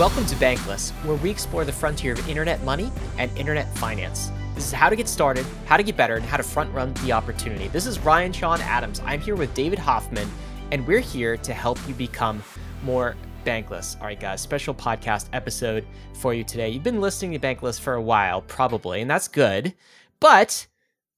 Welcome to Bankless, where we explore the frontier of internet money and internet finance. This is how to get started, how to get better, and how to front run the opportunity. This is Ryan Sean Adams. I'm here with David Hoffman, and we're here to help you become more Bankless. All right, guys, special podcast episode for you today. You've been listening to Bankless for a while, probably, and that's good. But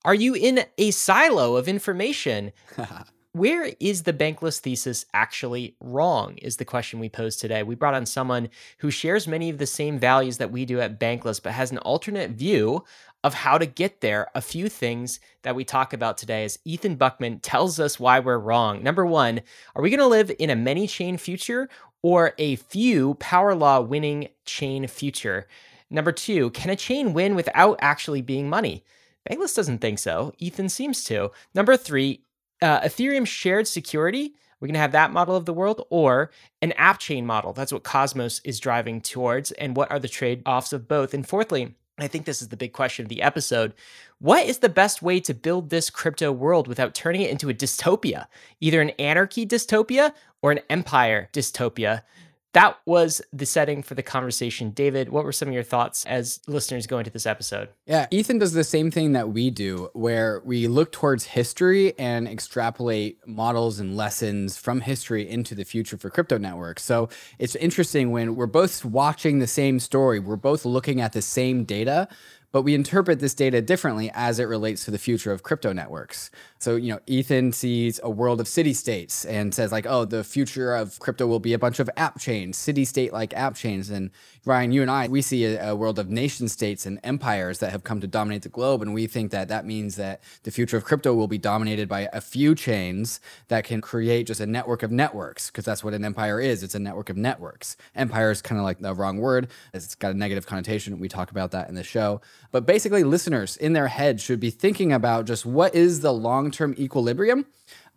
are you in a silo of information? Where is the bankless thesis actually wrong? Is the question we pose today. We brought on someone who shares many of the same values that we do at Bankless, but has an alternate view of how to get there. A few things that we talk about today as Ethan Buchman tells us why we're wrong. Number one, are we going to live in a many chain future or a few power law winning chain future? Number two, can a chain win without actually being money? Bankless doesn't think so. Ethan seems to. Number three, uh, Ethereum shared security. We're going to have that model of the world or an app chain model. That's what Cosmos is driving towards. And what are the trade offs of both? And fourthly, I think this is the big question of the episode. What is the best way to build this crypto world without turning it into a dystopia? Either an anarchy dystopia or an empire dystopia that was the setting for the conversation. David, what were some of your thoughts as listeners go into this episode? Yeah, Ethan does the same thing that we do, where we look towards history and extrapolate models and lessons from history into the future for crypto networks. So it's interesting when we're both watching the same story, we're both looking at the same data, but we interpret this data differently as it relates to the future of crypto networks. So, you know, Ethan sees a world of city states and says, like, oh, the future of crypto will be a bunch of app chains, city state like app chains. And Ryan, you and I, we see a, a, world of nation states and empires that have come to dominate the globe. And we think that that means that the future of crypto will be dominated by a few chains that can create just a network of networks, because that's what an empire is. It's a network of networks. Empire is kind of like the wrong word, it's got a negative connotation. We talk about that in the show. But basically, listeners in their head should be thinking about just what is the long term equilibrium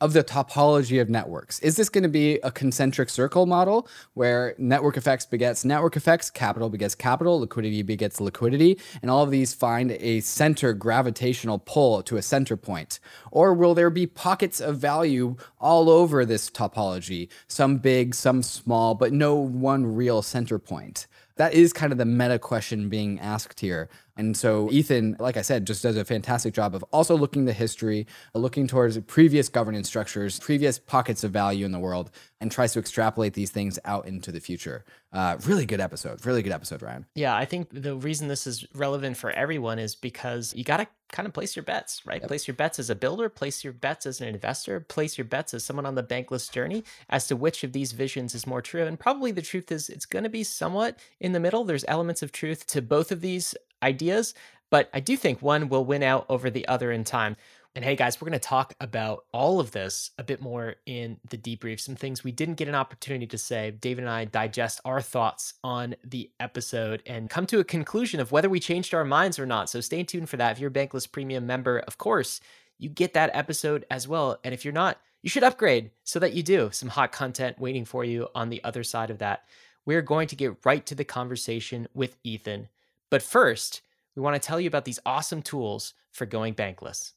of the topology of networks. Is this going to be a concentric circle model where network effects begets network effects, capital begets capital, liquidity begets liquidity, and all of these find a center gravitational pull to a center point? Or will there be pockets of value all over this topology, some big, some small, but no one real center point? That is kind of the meta question being asked here. And so Ethan, like I said, just does a fantastic job of also looking the history, looking towards previous governance structures, previous pockets of value in the world, and tries to extrapolate these things out into the future. Uh, really good episode. Really good episode, Ryan. Yeah, I think the reason this is relevant for everyone is because you got to kind of place your bets, right? Yep. Place your bets as a builder, place your bets as an investor, place your bets as someone on the bankless journey as to which of these visions is more true. And probably the truth is it's going to be somewhat in the middle. There's elements of truth to both of these ideas, but I do think one will win out over the other in time. And hey, guys, we're going to talk about all of this a bit more in the debrief. Some things we didn't get an opportunity to say. David and I digest our thoughts on the episode and come to a conclusion of whether we changed our minds or not. So stay tuned for that. If you're a Bankless Premium member, of course, you get that episode as well. And if you're not, you should upgrade so that you do. Some hot content waiting for you on the other side of that. We're going to get right to the conversation with Ethan. But first, we want to tell you about these awesome tools for going bankless.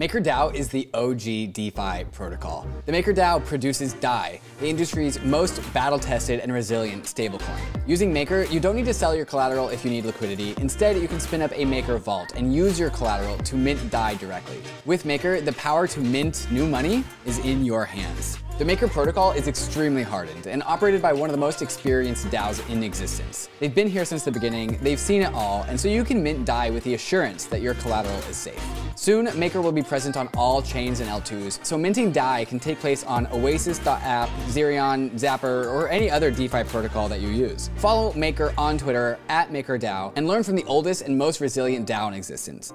MakerDAO is the OG DeFi protocol. The MakerDAO produces DAI, the industry's most battle-tested and resilient stablecoin. Using Maker, you don't need to sell your collateral if you need liquidity. Instead, you can spin up a Maker vault and use your collateral to mint DAI directly. With Maker, the power to mint new money is in your hands. The Maker protocol is extremely hardened and operated by one of the most experienced DAOs in existence. They've been here since the beginning, they've seen it all, and so you can mint DAI with the assurance that your collateral is safe. Soon, Maker will be present on all chains and L2s, so minting DAI can take place on Oasis.app, Zerion, Zapper, or any other DeFi protocol that you use. Follow Maker on Twitter at MakerDAO and learn from the oldest and most resilient DAO in existence.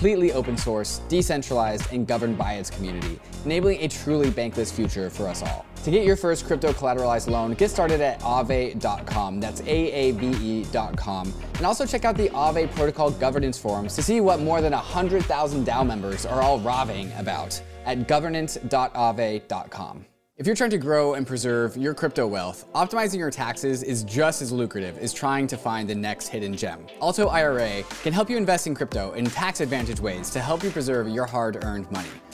completely open source, decentralized, and governed by its community, enabling a truly bankless future for us all. To get your first crypto collateralized loan, get started at aave.com. That's A-A-V-E.com. And also check out the Aave Protocol Governance Forums to see what more than 100,000 DAO members are all raving about at governance.aave.com. If you're trying to grow and preserve your crypto wealth, optimizing your taxes is just as lucrative as trying to find the next hidden gem. Alto IRA can help you invest in crypto in tax advantage ways to help you preserve your hard earned money.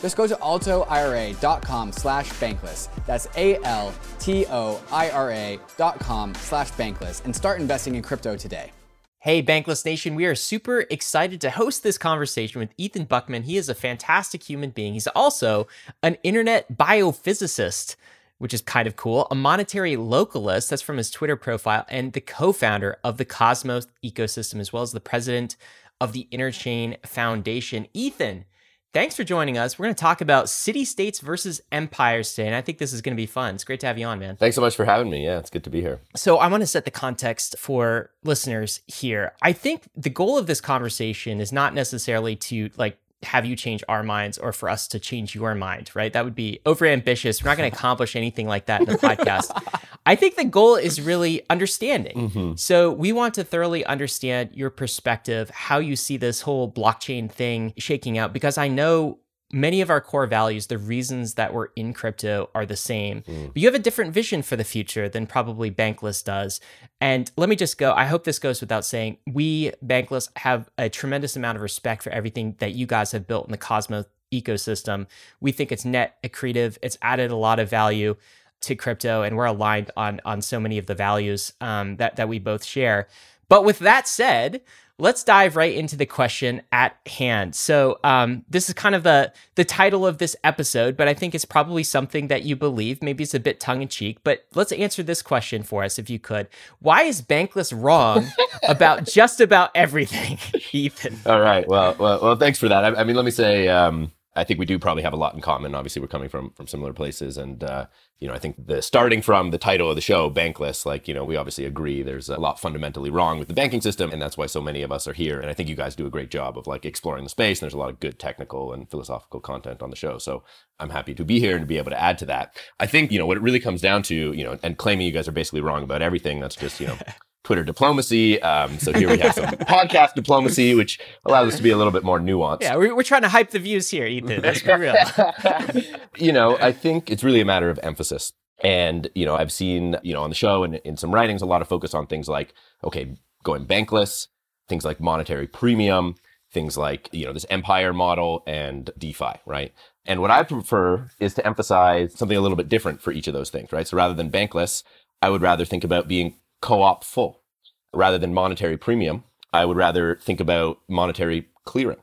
Just go to altoira.com slash bankless. That's A-L-T-O-I-R-A dot com slash bankless and start investing in crypto today. Hey, Bankless Nation, we are super excited to host this conversation with Ethan Buchman. He is a fantastic human being. He's also an internet biophysicist, which is kind of cool, a monetary localist, that's from his Twitter profile, and the co founder of the Cosmos ecosystem, as well as the president of the Interchain Foundation. Ethan, Thanks for joining us. We're going to talk about city states versus empires today, and I think this is going to be fun. It's great to have you on, man. Thanks so much for having me. Yeah, it's good to be here. So, I want to set the context for listeners here. I think the goal of this conversation is not necessarily to like have you change our minds or for us to change your mind, right? That would be over ambitious. We're not going to accomplish anything like that in the podcast. I think the goal is really understanding. Mm-hmm. So we want to thoroughly understand your perspective, how you see this whole blockchain thing shaking out, because I know many of our core values, the reasons that we're in crypto are the same. Mm. But you have a different vision for the future than probably Bankless does. And let me just go, I hope this goes without saying. We, Bankless, have a tremendous amount of respect for everything that you guys have built in the Cosmos ecosystem. We think it's net accretive, it's added a lot of value to crypto, and we're aligned on on so many of the values um, that that we both share. But with that said, let's dive right into the question at hand. So, um, this is kind of the the title of this episode, but I think it's probably something that you believe. Maybe it's a bit tongue in cheek, but let's answer this question for us, if you could. Why is Bankless wrong about just about everything, Ethan? All right. Well, well, well. Thanks for that. I, I mean, let me say. Um, I think we do probably have a lot in common. Obviously, we're coming from from similar places, and uh, you know, I think the starting from the title of the show, bankless, like you know, we obviously agree there's a lot fundamentally wrong with the banking system, and that's why so many of us are here. And I think you guys do a great job of like exploring the space. And there's a lot of good technical and philosophical content on the show, so I'm happy to be here and to be able to add to that. I think you know what it really comes down to, you know, and claiming you guys are basically wrong about everything. That's just you know. Twitter diplomacy. Um, so here we have some podcast diplomacy, which allows us to be a little bit more nuanced. Yeah, we're, we're trying to hype the views here, Ethan. Let's be real. you know, I think it's really a matter of emphasis. And, you know, I've seen, you know, on the show and in some writings, a lot of focus on things like, okay, going bankless, things like monetary premium, things like, you know, this empire model and DeFi, right? And what I prefer is to emphasize something a little bit different for each of those things, right? So rather than bankless, I would rather think about being co-op full rather than monetary premium. I would rather think about monetary clearing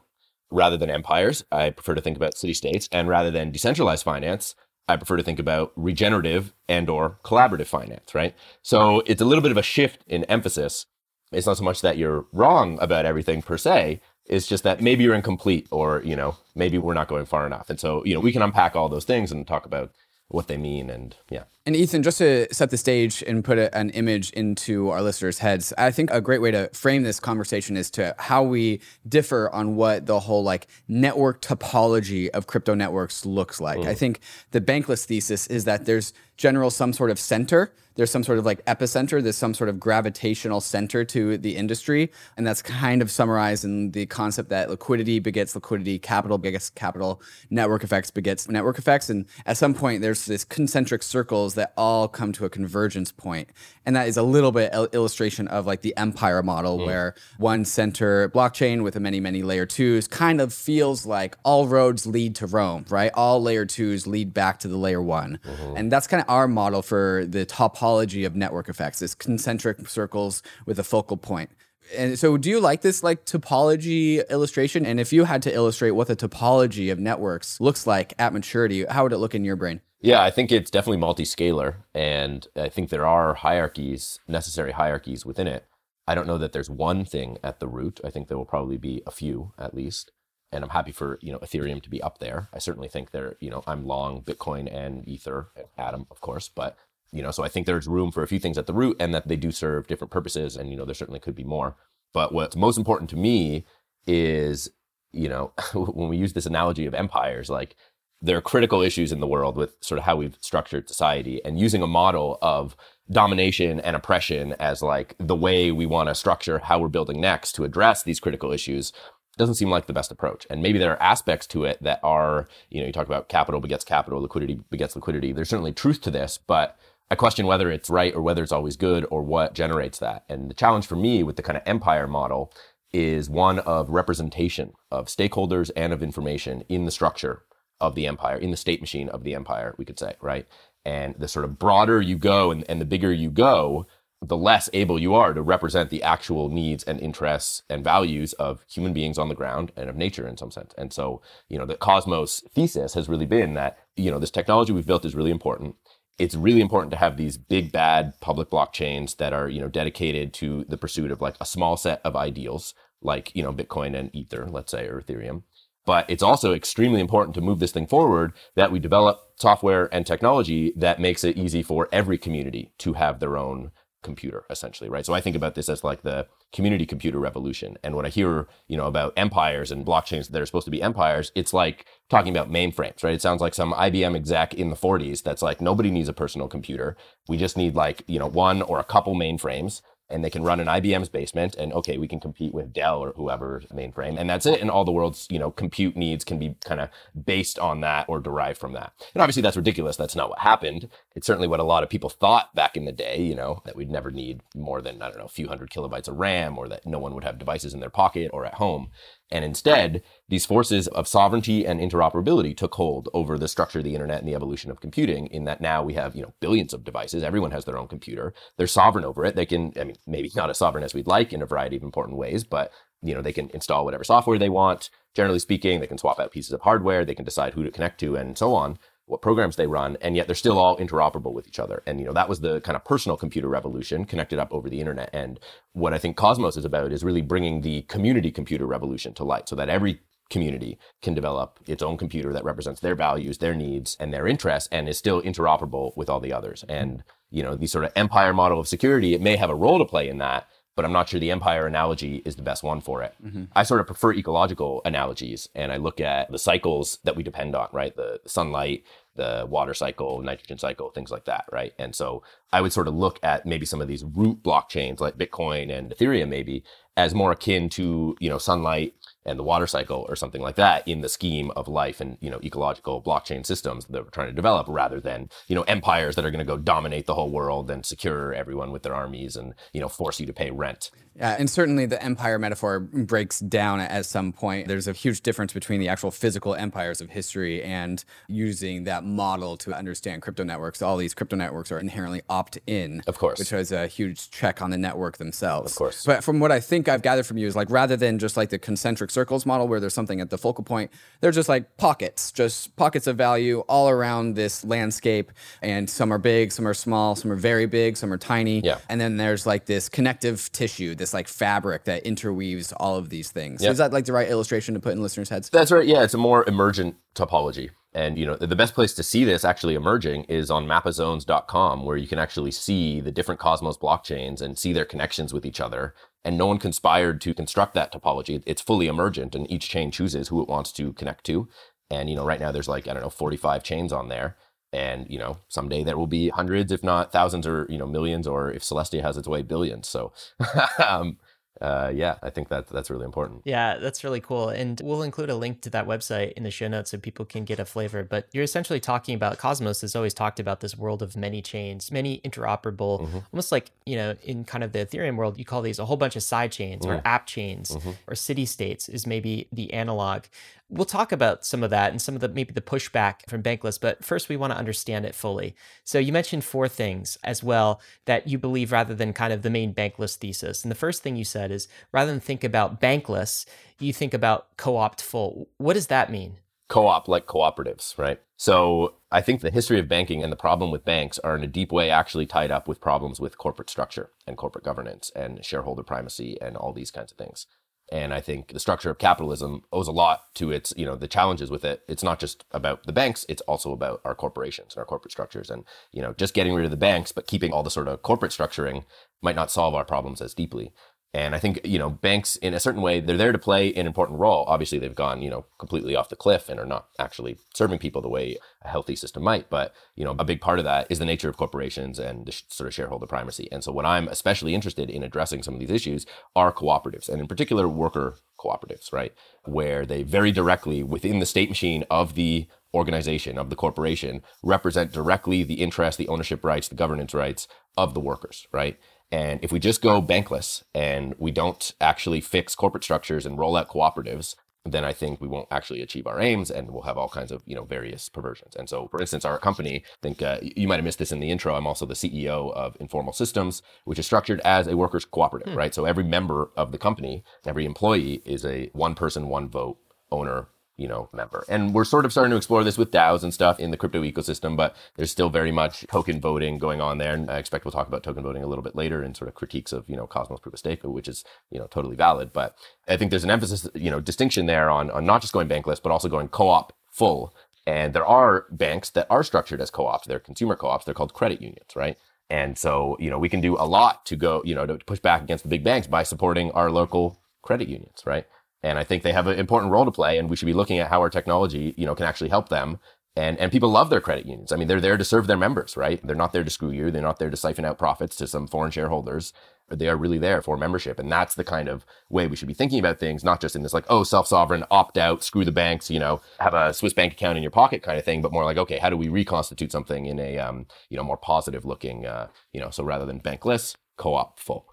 rather than empires. I prefer to think about city states and rather than decentralized finance, I prefer to think about regenerative and or collaborative finance, right? So it's a little bit of a shift in emphasis. It's not so much that you're wrong about everything per se. It's just that maybe you're incomplete or, you know, maybe we're not going far enough. And so, you know, we can unpack all those things and talk about what they mean and yeah. And Ethan, just to set the stage and put a, an image into our listeners' heads, I think a great way to frame this conversation is to how we differ on what the whole like network topology of crypto networks looks like. Mm. I think the bankless thesis is that there's general some sort of center there's some sort of like epicenter, there's some sort of gravitational center to the industry. And that's kind of summarized in the concept that liquidity begets liquidity, capital begets capital, network effects begets network effects. And at some point, there's this concentric circles that all come to a convergence point. And that is a little bit illustration of like the empire model mm. where one center blockchain with a many, many layer twos kind of feels like all roads lead to Rome, right? All layer twos lead back to the layer one. Mm-hmm. And that's kind of our model for the topology of network effects, is concentric circles with a focal point. And so, do you like this like topology illustration? And if you had to illustrate what the topology of networks looks like at maturity, how would it look in your brain? Yeah, I think it's definitely multi-scalar, and I think there are hierarchies, necessary hierarchies within it. I don't know that there's one thing at the root. I think there will probably be a few at least. And I'm happy for, you know, Ethereum to be up there. I certainly think there, you know, I'm long Bitcoin and Ether, and Atom, of course, but you know, so I think there's room for a few things at the root and that they do serve different purposes and you know, there certainly could be more. But what's most important to me is, you know, when we use this analogy of empires, like there are critical issues in the world with sort of how we've structured society and using a model of domination and oppression as like the way we want to structure how we're building next to address these critical issues doesn't seem like the best approach. And maybe there are aspects to it that are, you know, you talk about capital begets capital, liquidity begets liquidity. There's certainly truth to this, but I question whether it's right or whether it's always good or what generates that. And the challenge for me with the kind of empire model is one of representation of stakeholders and of information in the structure of the empire, in the state machine of the empire, we could say, right? And the sort of broader you go and, and the bigger you go, the less able you are to represent the actual needs and interests and values of human beings on the ground and of nature in some sense. And so, you know, the Cosmos thesis has really been that, you know, this technology we've built is really important. It's really important to have these big bad public blockchains that are, you know, dedicated to the pursuit of like a small set of ideals, like, you know, Bitcoin and Ether, let's say, or Ethereum. But it's also extremely important to move this thing forward that we develop software and technology that makes it easy for every community to have their own computer essentially right? So i think about this as like the community computer revolution. And when i hear you know about empires and blockchains that are supposed to be empires it's like talking about mainframes right? It sounds like some ibm exec in the 40s that's like nobody needs a personal computer. We just need like you know one or a couple mainframes and they can run in IBM's basement and okay, we can compete with Dell or whoever's mainframe and that's it. And all the world's, you know, compute needs can be kind of based on that or derived from that. And obviously that's ridiculous. That's not what happened. It's certainly what a lot of people thought back in the day, you know, that we'd never need more than, I don't know, a few hundred kilobytes of RAM or that no one would have devices in their pocket or at home. And instead, these forces of sovereignty and interoperability took hold over the structure of the internet and the evolution of computing in that now we have, you know, billions of devices. Everyone has their own computer. They're sovereign over it. They can, I mean, maybe not as sovereign as we'd like in a variety of important ways, but, you know, they can install whatever software they want. Generally speaking, they can swap out pieces of hardware. They can decide who to connect to and so on what programs they run, and yet they're still all interoperable with each other. And you know that was the kind of personal computer revolution connected up over the internet. And what I think Cosmos is about is really bringing the community computer revolution to light, so that every community can develop its own computer that represents their values, their needs, and their interests, and is still interoperable with all the others. And you know the sort of empire model of security, it may have a role to play in that, but I'm not sure the empire analogy is the best one for it. Mm-hmm. I sort of prefer ecological analogies and I look at the cycles that we depend on, right? The sunlight, the water cycle, nitrogen cycle, things like that, right? And so I would sort of look at maybe some of these root blockchains like Bitcoin and Ethereum maybe as more akin to, you know, sunlight and the water cycle or something like that in the scheme of life and you know ecological blockchain systems that we're trying to develop rather than you know empires that are going to go dominate the whole world and secure everyone with their armies and you know force you to pay rent yeah, and certainly the empire metaphor breaks down at some point. There's a huge difference between the actual physical empires of history and using that model to understand crypto networks. All these crypto networks are inherently opt in, of course, which has a huge check on the network themselves. Of course. But from what I think I've gathered from you is like rather than just like the concentric circles model where there's something at the focal point, they're just like pockets, just pockets of value all around this landscape. And some are big, some are small, some are very big, some are tiny. Yeah. And then there's like this connective tissue, this like fabric that interweaves all of these things. Yep. Is that like the right illustration to put in listeners' heads? That's right. Yeah, it's a more emergent topology. And you know, the best place to see this actually emerging is on mapofzones.com where you can actually see the different Cosmos blockchains and see their connections with each other. And no one conspired to construct that topology. It's fully emergent and each chain chooses who it wants to connect to. And you know, right now there's like, I don't know, 45 chains on there and you know someday there will be hundreds if not thousands or you know millions or if celestia has its way billions so um, uh, yeah, I think that that's really important. Yeah, that's really cool. And we'll include a link to that website in the show notes so people can get a flavor. But you're essentially talking about Cosmos has always talked about this world of many chains, many interoperable, mm-hmm. almost like, you know, in kind of the Ethereum world, you call these a whole bunch of side chains mm-hmm. or mm. app chains mm-hmm. or city states is maybe the analog. We'll talk about some of that and some of the maybe the pushback from Bankless, but first we want to understand it fully. So you mentioned four things as well that you believe rather than kind of the main Bankless thesis. And the first thing you said is rather than think about Bankless, you think about co-op full. What does that mean? Co-op like cooperatives, right? So I think the history of banking and the problem with banks are in a deep way actually tied up with problems with corporate structure and corporate governance and shareholder primacy and all these kinds of things. And I think the structure of capitalism owes a lot to its, you know, the challenges with it. It's not just about the banks, it's also about our corporations and our corporate structures. And, you know, just getting rid of the banks, but keeping all the sort of corporate structuring might not solve our problems as deeply. And I think, you know, banks in a certain way, they're there to play an important role. Obviously, they've gone, you know, completely off the cliff and are not actually serving people the way a healthy system might. But, you know, a big part of that is the nature of corporations and the sh- sort of shareholder primacy. And so what I'm especially interested in addressing some of these issues are cooperatives and in particular worker cooperatives, right? Where they very directly within the state machine of the organization, of the corporation, represent directly the interests, the ownership rights, the governance rights of the workers, right? And if we just go bankless and we don't actually fix corporate structures and roll out cooperatives, then I think we won't actually achieve our aims and we'll have all kinds of, you know, various perversions. And so, for instance, our company, I think uh, you might have missed this in the intro. I'm also the CEO of Informal Systems, which is structured as a workers cooperative, hmm. right? So every member of the company, every employee is a one person, one vote owner you know, member. And we're sort of starting to explore this with DAOs and stuff in the crypto ecosystem, but there's still very much token voting going on there. And I expect we'll talk about token voting a little bit later and sort of critiques of, you know, Cosmos proof of stake, which is, you know, totally valid. But I think there's an emphasis, you know, distinction there on, on not just going bankless, but also going co-op full. And there are banks that are structured as co-ops. They're consumer co-ops. They're called credit unions, right? And so, you know, we can do a lot to go, you know, to push back against the big banks by supporting our local credit unions, right? And I think they have an important role to play, and we should be looking at how our technology, you know, can actually help them. And and people love their credit unions. I mean, they're there to serve their members, right? They're not there to screw you. They're not there to siphon out profits to some foreign shareholders. They are really there for membership, and that's the kind of way we should be thinking about things, not just in this like, oh, self-sovereign, opt out, screw the banks, you know, have a Swiss bank account in your pocket kind of thing, but more like, okay, how do we reconstitute something in a um, you know more positive looking, uh, you know, so rather than bankless, co-op full.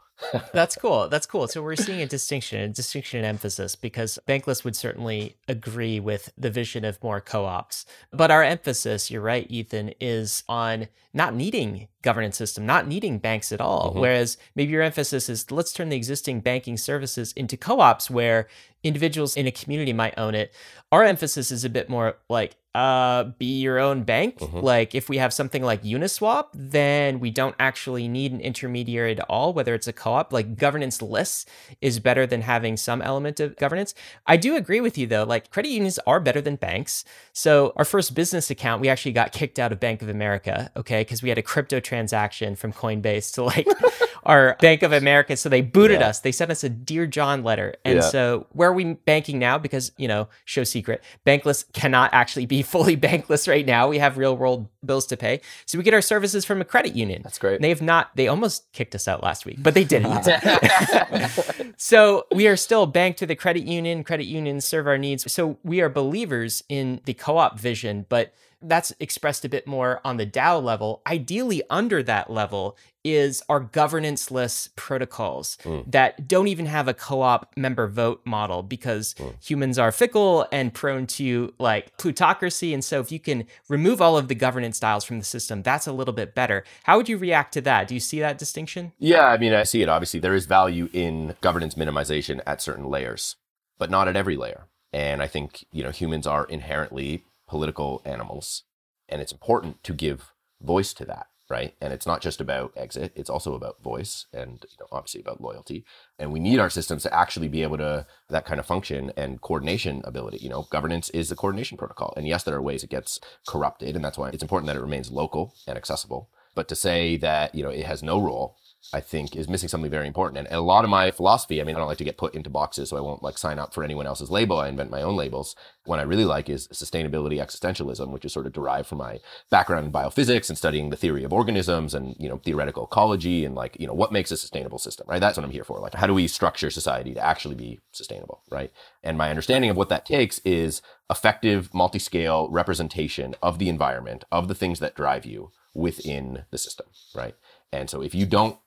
That's cool. That's cool. So we're seeing a distinction, a distinction in emphasis because Bankless would certainly agree with the vision of more co-ops. But our emphasis, you're right, Ethan, is on not needing governance system, not needing banks at all. Mm-hmm. Whereas maybe your emphasis is let's turn the existing banking services into co-ops where individuals in a community might own it. Our emphasis is a bit more like uh, be your own bank. Mm-hmm. Like if we have something like Uniswap, then we don't actually need an intermediary at all, whether it's a co-op. Like governance less is better than having some element of governance. I do agree with you though. Like credit unions are better than banks. So our first business account, we actually got kicked out of Bank of America, okay, because we had a crypto transaction from Coinbase to like our Bank of America. So they booted yeah. us. They sent us a Dear John letter. And yeah. so where are we banking now? Because, you know, show secret, Bankless cannot actually be fully bankless right now. We have real world bills to pay. So we get our services from a credit union. That's great. they have not, they almost kicked us out last week, but they didn't. so we are still banked to the credit union. Credit unions serve our needs. So we are believers in the co op vision, but that's expressed a bit more on the DAO level. Ideally, under that level is our governance-less protocols mm. that don't even have a co-op member vote model because mm. humans are fickle and prone to like plutocracy. And so if you can remove all of the governance styles from the system, that's a little bit better. How would you react to that? Do you see that distinction? Yeah, I mean, I see it. Obviously, there is value in governance minimization at certain layers, but not at every layer. And I think, you know, humans are inherently political animals. And it's important to give voice to that, right? And it's not just about exit, it's also about voice and you know, obviously about loyalty. And we need our systems to actually be able to that kind of function and coordination ability. You know, governance is a coordination protocol. And yes, there are ways it gets corrupted, and that's why it's important that it remains local and accessible. But to say that, you know, it has no role I think is missing something very important. And a lot of my philosophy, I mean, I don't like to get put into boxes, so I won't like sign up for anyone else's label. I invent my own labels. What I really like is sustainability existentialism, which is sort of derived from my background in biophysics and studying the theory of organisms and, you know, theoretical ecology and like, you know, what makes a sustainable system, right? That's what I'm here for. Like, how do we structure society to actually be sustainable, right? And my understanding of what that takes is effective multi-scale representation of the environment, of the things that drive you within the system, right? And so if you don't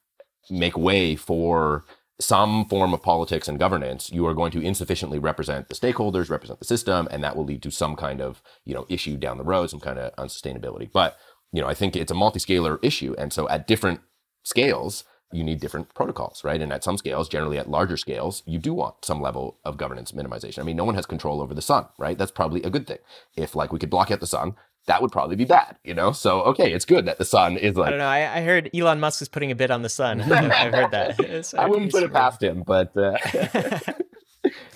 make way for some form of politics and governance, you are going to insufficiently represent the stakeholders, represent the system, and that will lead to some kind of, you know, issue down the road, some kind of unsustainability. But, you know, I think it's a multi-scalar issue. And so at different scales, you need different protocols, right? And at some scales, generally at larger scales, you do want some level of governance minimization. I mean, no one has control over the sun, right? That's probably a good thing. If like we could block out the sun, that would probably be bad, you know? So, okay, it's good that the sun is like. I don't know. I, I heard Elon Musk is putting a bid on the sun. I've heard that. So I wouldn't put it past him, but. Uh,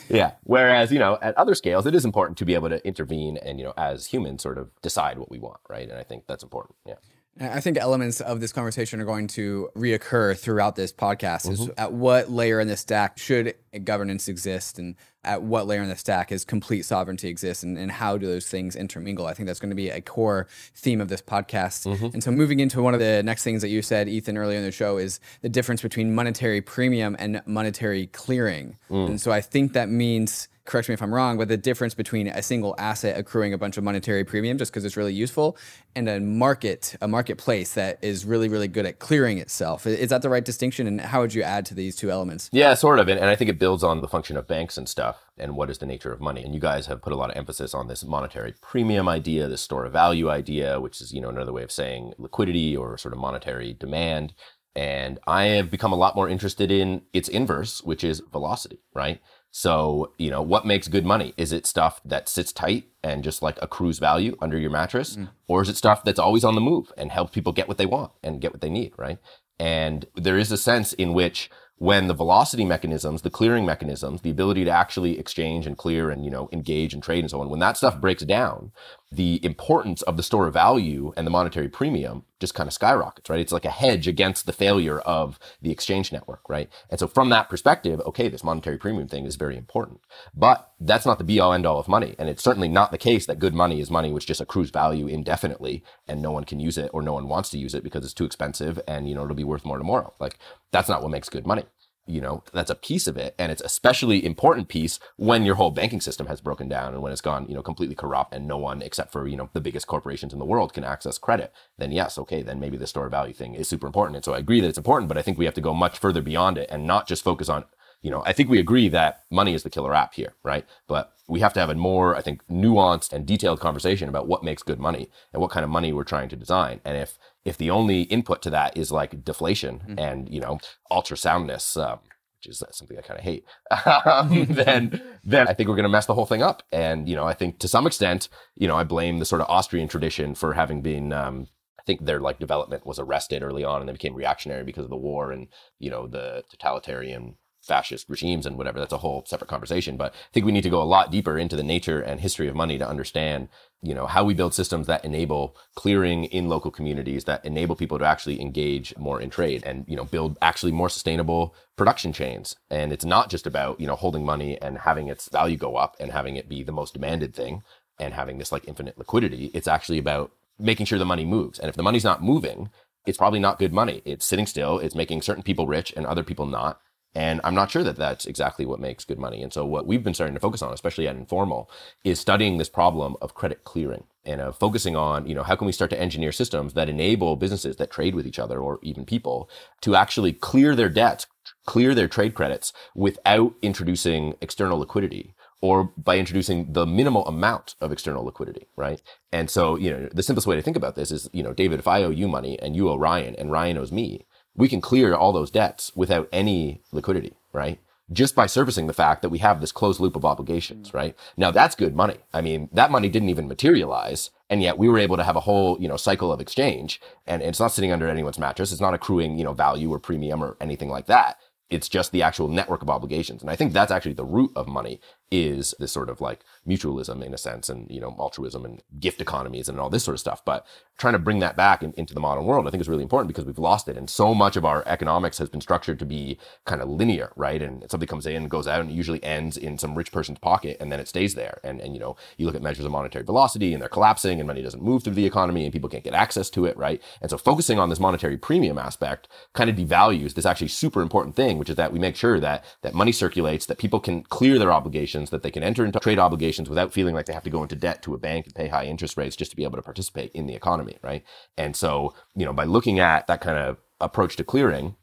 yeah. Whereas, you know, at other scales, it is important to be able to intervene and, you know, as humans sort of decide what we want, right? And I think that's important. Yeah. I think elements of this conversation are going to reoccur throughout this podcast. Mm-hmm. Is at what layer in the stack should governance exist, and at what layer in the stack is complete sovereignty exist, and, and how do those things intermingle? I think that's going to be a core theme of this podcast. Mm-hmm. And so, moving into one of the next things that you said, Ethan, earlier in the show, is the difference between monetary premium and monetary clearing. Mm. And so, I think that means correct me if I'm wrong, but the difference between a single asset accruing a bunch of monetary premium just because it's really useful and a market, a marketplace that is really, really good at clearing itself. Is that the right distinction? And how would you add to these two elements? Yeah, sort of. And, I think it builds on the function of banks and stuff and what is the nature of money. And you guys have put a lot of emphasis on this monetary premium idea, this store of value idea, which is, you know, another way of saying liquidity or sort of monetary demand. And I have become a lot more interested in its inverse, which is velocity, right? So, you know, what makes good money? Is it stuff that sits tight and just like accrues value under your mattress? Mm. Or is it stuff that's always on the move and helps people get what they want and get what they need, right? And there is a sense in which when the velocity mechanisms, the clearing mechanisms, the ability to actually exchange and clear and, you know, engage and trade and so on, when that stuff breaks down, the importance of the store of value and the monetary premium just kind of skyrockets, right? It's like a hedge against the failure of the exchange network, right? And so from that perspective, okay, this monetary premium thing is very important, but that's not the be all end all of money. And it's certainly not the case that good money is money which just accrues value indefinitely and no one can use it or no one wants to use it because it's too expensive and, you know, it'll be worth more tomorrow. Like that's not what makes good money you know that's a piece of it. And it's especially important piece when your whole banking system has broken down and when it's gone you know completely corrupt and no one except for you know the biggest corporations in the world can access credit. Then yes okay then maybe the store value thing is super important. And so i agree that it's important but i think we have to go much further beyond it and not just focus on you know i think we agree that money is the killer app here right? But we have to have a more i think nuanced and detailed conversation about what makes good money and what kind of money we're trying to design. And if if the only input to that is like deflation mm-hmm. and you know ultra soundness um, which is something i kind of hate um, then then i think we're going to mess the whole thing up and you know i think to some extent you know i blame the sort of austrian tradition for having been um, I think their like development was arrested early on and they became reactionary because of the war and you know the totalitarian fascist regimes and whatever. That's a whole separate conversation. But I think we need to go a lot deeper into the nature and history of money to understand, you know, how we build systems that enable clearing in local communities, that enable people to actually engage more in trade and, you know, build actually more sustainable production chains. And it's not just about, you know, holding money and having its value go up and having it be the most demanded thing and having this like infinite liquidity. It's actually about making sure the money moves. And if the money's not moving, it's probably not good money. It's sitting still. It's making certain people rich and other people not and I'm not sure that that's exactly what makes good money. And so what we've been starting to focus on, especially at Informal, is studying this problem of credit clearing and uh, focusing on, you know, how can we start to engineer systems that enable businesses that trade with each other or even people to actually clear their debts, clear their trade credits without introducing external liquidity or by introducing the minimal amount of external liquidity, right? And so, you know, the simplest way to think about this is, you know, David, if I owe you money and you owe Ryan and Ryan owes me, we can clear all those debts without any liquidity, right? Just by servicing the fact that we have this closed loop of obligations, mm. right? Now that's good money. I mean, that money didn't even materialize. And yet we were able to have a whole, you know, cycle of exchange and it's not sitting under anyone's mattress. It's not accruing, you know, value or premium or anything like that. It's just the actual network of obligations. And I think that's actually the root of money is this sort of like mutualism in a sense and, you know, altruism and gift economies and all this sort of stuff. But trying to bring that back in, into the modern world, I think is really important because we've lost it. And so much of our economics has been structured to be kind of linear, right? And something comes in, goes out, and usually ends in some rich person's pocket and then it stays there. And, and, you know, you look at measures of monetary velocity and they're collapsing and money doesn't move through the economy and people can't get access to it, right? And so focusing on this monetary premium aspect kind of devalues this actually super important thing, which is that we make sure that, that money circulates, that people can clear their obligations, that they can enter into trade obligations without feeling like they have to go into debt to a bank and pay high interest rates just to be able to participate in the economy, right? And so, you know, by looking at that kind of approach to clearing,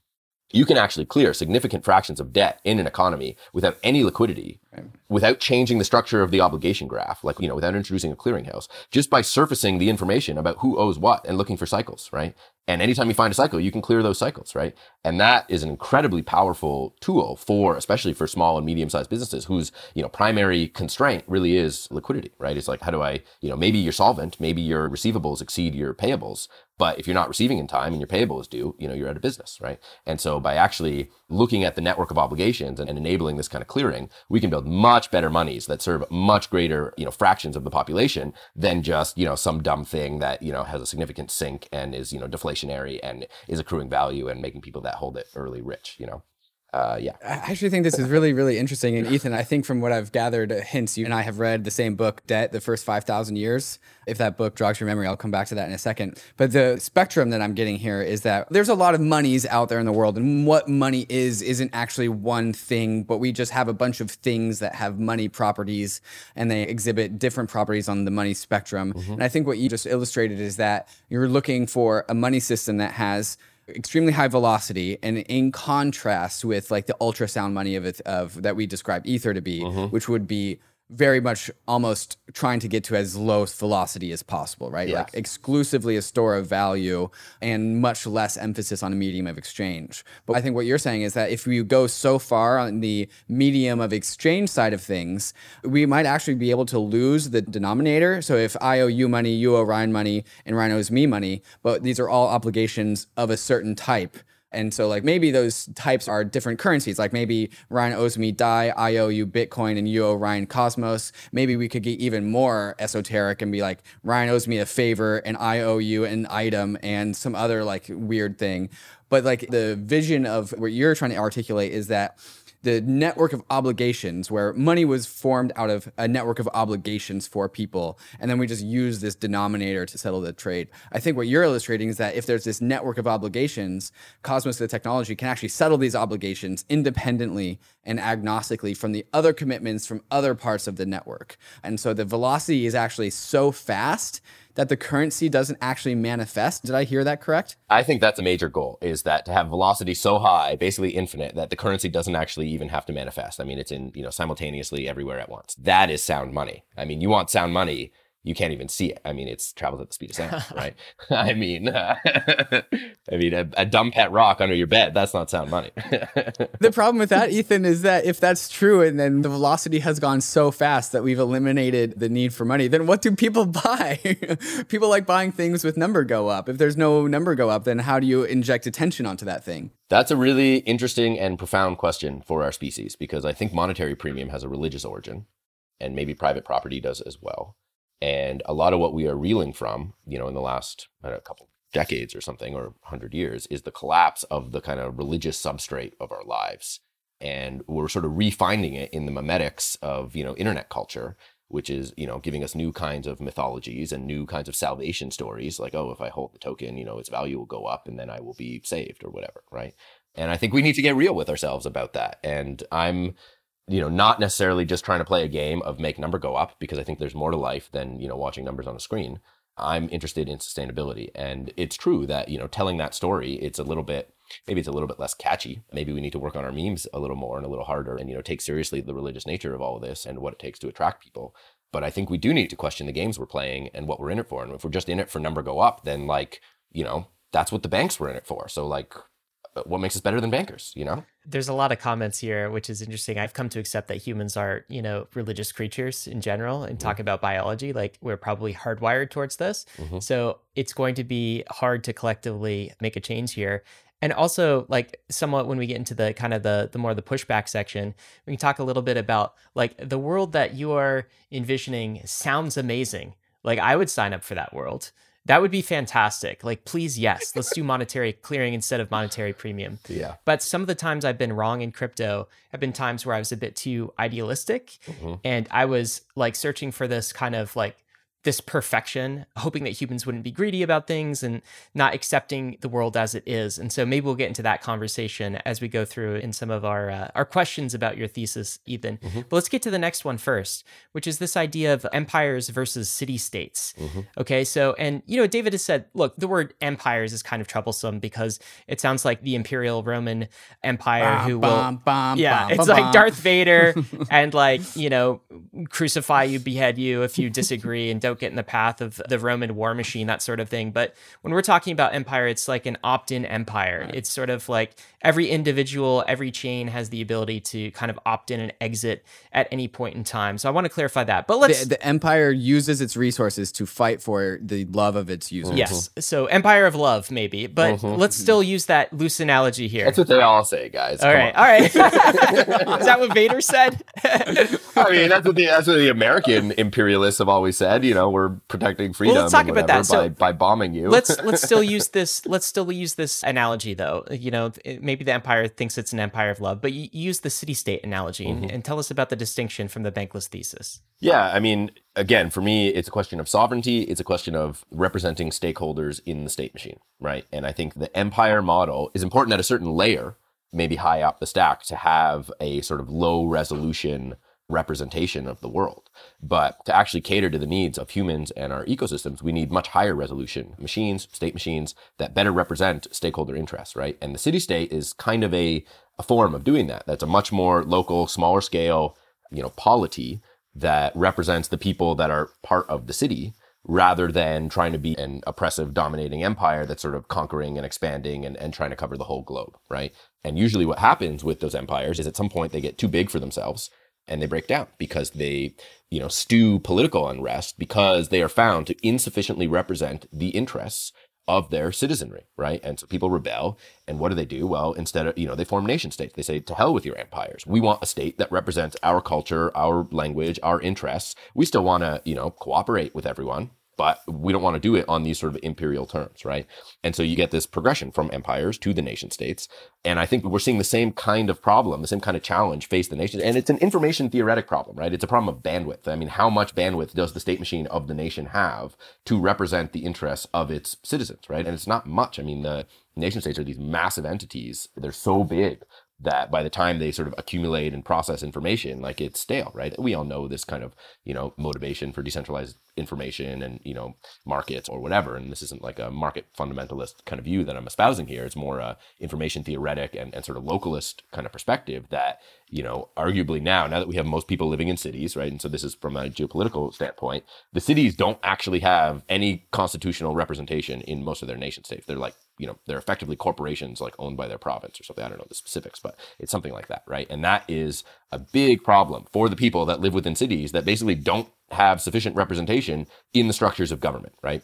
you can actually clear significant fractions of debt in an economy without any liquidity, right. without changing the structure of the obligation graph, like, you know, without introducing a clearinghouse, just by surfacing the information about who owes what and looking for cycles, right? And anytime you find a cycle, you can clear those cycles, right? And that is an incredibly powerful tool for, especially for small and medium sized businesses whose, you know, primary constraint really is liquidity, right? It's like, how do I, you know, maybe you're solvent, maybe your receivables exceed your payables, but if you're not receiving in time and your payable is due, you know, you're out of business, right? And so by actually looking at the network of obligations and, and, enabling this kind of clearing, we can build much better monies that serve much greater, you know, fractions of the population than just, you know, some dumb thing that, you know, has a significant sink and is, you know, deflationary and is accruing value and making people that hold it early rich, you know? Uh, yeah. I actually think this is really, really interesting. And Ethan, I think from what I've gathered, uh, hints you and I have read the same book, Debt, the first 5,000 years. If that book jogs your memory, I'll come back to that in a second. But the spectrum that I'm getting here is that there's a lot of monies out there in the world. And what money is, isn't actually one thing, but we just have a bunch of things that have money properties and they exhibit different properties on the money spectrum. Mm-hmm. And I think what you just illustrated is that you're looking for a money system that has extremely high velocity and in contrast with like the ultrasound money of it of that we describe ether to be mm-hmm. which would be very much almost trying to get to as low velocity as possible, right? Yes. Like exclusively a store of value and much less emphasis on a medium of exchange. But I think what you're saying is that if you go so far on the medium of exchange side of things, we might actually be able to lose the denominator. So if I owe you money, you owe Ryan money, and Ryan owes me money, but these are all obligations of a certain type and so like maybe those types are different currencies. Like maybe Ryan owes me DAI, I owe you Bitcoin, and you owe Ryan Cosmos. Maybe we could get even more esoteric and be like, Ryan owes me a favor and I owe you an item and some other like weird thing. But like the vision of what you're trying to articulate is that the network of obligations where money was formed out of a network of obligations for people and then we just use this denominator to settle the trade. I think what you're illustrating is that if there's this network of obligations cosmos the technology can actually settle these obligations independently and agnostically from the other commitments from other parts of the network. And so the velocity is actually so fast that the currency doesn't actually manifest. Did I hear that correct? I think that's a major goal is that to have velocity so high, basically infinite, that the currency doesn't actually even have to manifest. I mean, it's in, you know, simultaneously everywhere at once. That is sound money. I mean, you want sound money you can't even see it. I mean, it's travels at the speed of sound, right? I mean, uh, I mean, a, a, dumb pet rock under your bed, that's not sound money. the problem with that, Ethan, is that if that's true and then the velocity has gone so fast that we've eliminated the need for money, then what do people buy? people like buying things with number go up. If there's no number go up, then how do you inject attention onto that thing? That's a really interesting and profound question for our species because I think monetary premium has a religious origin and maybe private property does as well. And a lot of what we are reeling from, you know, in the last know, couple decades or something, or 100 years, is the collapse of the kind of religious substrate of our lives. And we're sort of refinding it in the memetics of, you know, internet culture, which is, you know, giving us new kinds of mythologies and new kinds of salvation stories, like, oh, if I hold the token, you know, its value will go up and then I will be saved or whatever, right? And I think we need to get real with ourselves about that. And I'm you know, not necessarily just trying to play a game of make number go up because I think there's more to life than, you know, watching numbers on a screen. I'm interested in sustainability. And it's true that, you know, telling that story, it's a little bit, maybe it's a little bit less catchy. Maybe we need to work on our memes a little more and a little harder and, you know, take seriously the religious nature of all of this and what it takes to attract people. But I think we do need to question the games we're playing and what we're in it for. And if we're just in it for number go up, then like, you know, that's what the banks were in it for. So like, what makes us better than bankers, you know? There's a lot of comments here, which is interesting. I've come to accept that humans are, you know, religious creatures in general and mm-hmm. talk about biology. Like we're probably hardwired towards this. Mm-hmm. So it's going to be hard to collectively make a change here. And also, like somewhat when we get into the kind of the the more the pushback section, we can talk a little bit about like the world that you are envisioning sounds amazing. Like I would sign up for that world. That would be fantastic. Like, please, yes, let's do monetary clearing instead of monetary premium. Yeah. But some of the times I've been wrong in crypto have been times where I was a bit too idealistic mm-hmm. and I was like searching for this kind of like this perfection, hoping that humans wouldn't be greedy about things and not accepting the world as it is. And so maybe we'll get into that conversation as we go through in some of our uh, our questions about your thesis, Ethan. Mm-hmm. But let's get to the next one first, which is this idea of empires versus city states. Mm-hmm. Okay, so and you know David has said, look, the word empires is kind of troublesome because it sounds like the Imperial Roman Empire who will, yeah, it's like Darth Vader and like you know crucify you, behead you if you disagree and don't don't get in the path of the Roman war machine, that sort of thing. But when we're talking about empire, it's like an opt in empire. Right. It's sort of like every individual, every chain has the ability to kind of opt in and exit at any point in time. So I want to clarify that. But let's. The, the empire uses its resources to fight for the love of its users. Yes. So empire of love, maybe. But mm-hmm. let's still use that loose analogy here. That's what they all say, guys. All right. On. All right. Is that what Vader said? I mean, that's what the that's what the American imperialists have always said. You know, we're protecting freedom. Well, let's talk about that. So by, by bombing you. let's let's still use this. Let's still use this analogy, though. You know, it, maybe the empire thinks it's an empire of love, but you use the city state analogy mm-hmm. and, and tell us about the distinction from the bankless thesis. Yeah, I mean, again, for me, it's a question of sovereignty. It's a question of representing stakeholders in the state machine, right? And I think the empire model is important at a certain layer, maybe high up the stack, to have a sort of low resolution representation of the world. But to actually cater to the needs of humans and our ecosystems, we need much higher resolution machines, state machines that better represent stakeholder interests, right? And the city state is kind of a, a form of doing that. That's a much more local, smaller scale, you know, polity that represents the people that are part of the city rather than trying to be an oppressive, dominating empire that's sort of conquering and expanding and, and trying to cover the whole globe, right? And usually what happens with those empires is at some point they get too big for themselves and they break down because they, you know, stew political unrest because they are found to insufficiently represent the interests of their citizenry, right? And so people rebel. And what do they do? Well, instead of, you know, they form nation states. They say, to hell with your empires. We want a state that represents our culture, our language, our interests. We still want to, you know, cooperate with everyone, but we don't want to do it on these sort of imperial terms, right? And so you get this progression from empires to the nation states. And I think we're seeing the same kind of problem, the same kind of challenge face the nation. And it's an information theoretic problem, right? It's a problem of bandwidth. I mean, how much bandwidth does the state machine of the nation have to represent the interests of its citizens, right? And it's not much. I mean, the nation states are these massive entities. They're so big that by the time they sort of accumulate and process information, like it's stale, right? We all know this kind of, you know, motivation for decentralized information and, you know, markets or whatever. And this isn't like a market fundamentalist kind of view that I'm espousing here. It's more a information theoretic and, and sort of localist kind of perspective that, you know, arguably now, now that we have most people living in cities, right? And so this is from a geopolitical standpoint, the cities don't actually have any constitutional representation in most of their nation states. They're like you know they're effectively corporations like owned by their province or something. I don't know the specifics but it's something like that right? And that is a big problem for the people that live within cities that basically don't have sufficient representation in the structures of government right?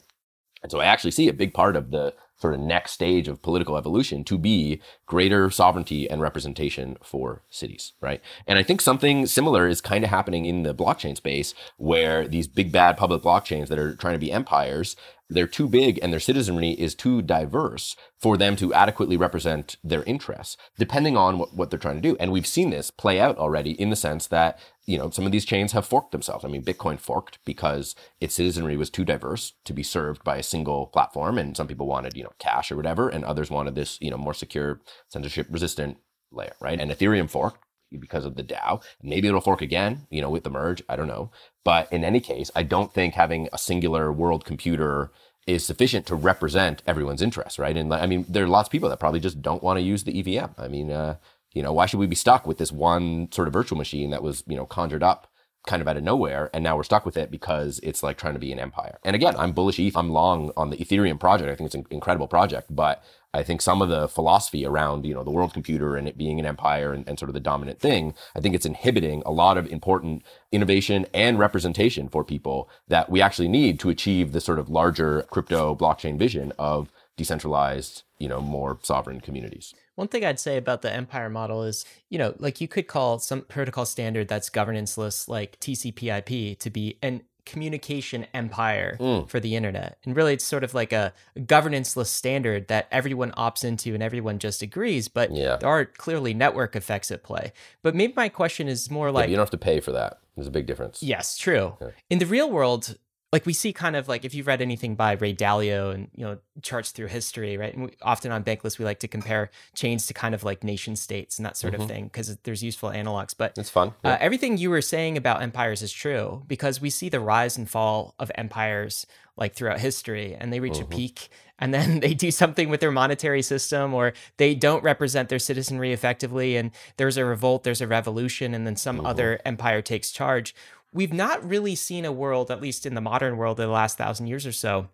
And so i actually see a big part of the sort of next stage of political evolution to be greater sovereignty and representation for cities, right? And I think something similar is kind of happening in the blockchain space where these big bad public blockchains that are trying to be empires they're too big and their citizenry is too diverse for them to adequately represent their interests, depending on what, what they're trying to do. And we've seen this play out already in the sense that, you know, some of these chains have forked themselves. I mean, Bitcoin forked because its citizenry was too diverse to be served by a single platform. And some people wanted, you know, cash or whatever, and others wanted this, you know, more secure, censorship resistant layer, right? And Ethereum forked because of the DAO. Maybe it'll fork again, you know, with the merge. I don't know. But in any case, I don't think having a singular world computer is sufficient to represent everyone's interests, right? And I mean, there are lots of people that probably just don't want to use the EVM. I mean, uh, you know, why should we be stuck with this one sort of virtual machine that was, you know, conjured up kind of out of nowhere and now we're stuck with it because it's like trying to be an empire. And again, I'm bullish ETH. I'm long on the Ethereum project. I think it's an incredible project, but I think some of the philosophy around, you know, the world computer and it being an empire and, and, sort of the dominant thing, I think it's inhibiting a lot of important innovation and representation for people that we actually need to achieve the sort of larger crypto blockchain vision of decentralized, you know, more sovereign communities. One thing I'd say about the empire model is, you know, like you could call some protocol standard that's governanceless, like TCP/IP, to be an communication empire mm. for the internet. And really, it's sort of like a governanceless standard that everyone opts into and everyone just agrees. But yeah. there are clearly network effects at play. But maybe my question is more like yeah, you don't have to pay for that. There's a big difference. Yes, true. Yeah. In the real world, like we see kind of like if you've read anything by Ray Dalio and you know charts through history, right? And we, often on Bankless we like to compare chains to kind of like nation states and that sort mm-hmm. of thing because there's useful analogs. But it's fun. Yeah. Uh, everything you were saying about empires is true because we see the rise and fall of empires like throughout history, and they reach mm-hmm. a peak and then they do something with their monetary system or they don't represent their citizenry effectively and there's a revolt there's a revolution and then some mm-hmm. other empire takes charge we've not really seen a world, at least in the modern world of the last thousand years or so,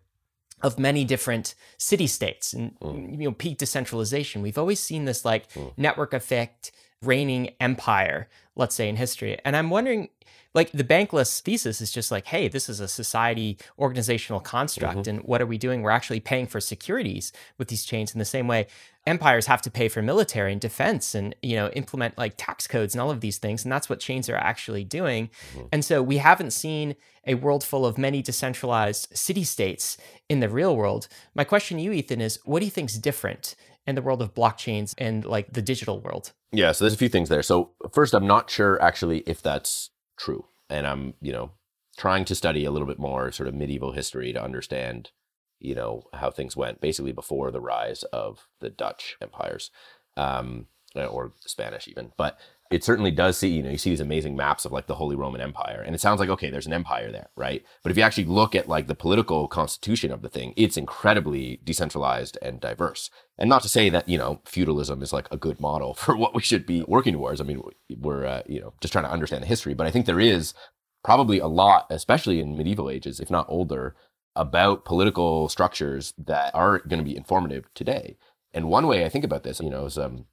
of many different city states and mm. you know peak decentralization. We've always seen this like mm. network effect reigning empire, let's say in history. And I'm wondering like the bankless thesis is just like, hey, this is a society organizational construct. Mm-hmm. And what are we doing? We're actually paying for securities with these chains in the same way empires have to pay for military and defense and you know implement like tax codes and all of these things and that's what chains are actually doing mm-hmm. and so we haven't seen a world full of many decentralized city states in the real world my question to you ethan is what do you think is different in the world of blockchains and like the digital world yeah so there's a few things there so first i'm not sure actually if that's true. And I'm, you know, trying to study a little bit more sort of medieval history to understand, you know, how things went basically before the rise of the Dutch empires, um, or Spanish even. But it certainly does see, you know, you see these amazing maps of like the Holy Roman Empire, and it sounds like, okay, there's an empire there, right? But if you actually look at like the political constitution of the thing, it's incredibly decentralized and diverse. And not to say that, you know, feudalism is like a good model for what we should be working towards. I mean, we're, uh, you know, just trying to understand the history, but I think there is probably a lot, especially in medieval ages, if not older, about political structures that are going to be informative today. And one way I think about this, you know, is um,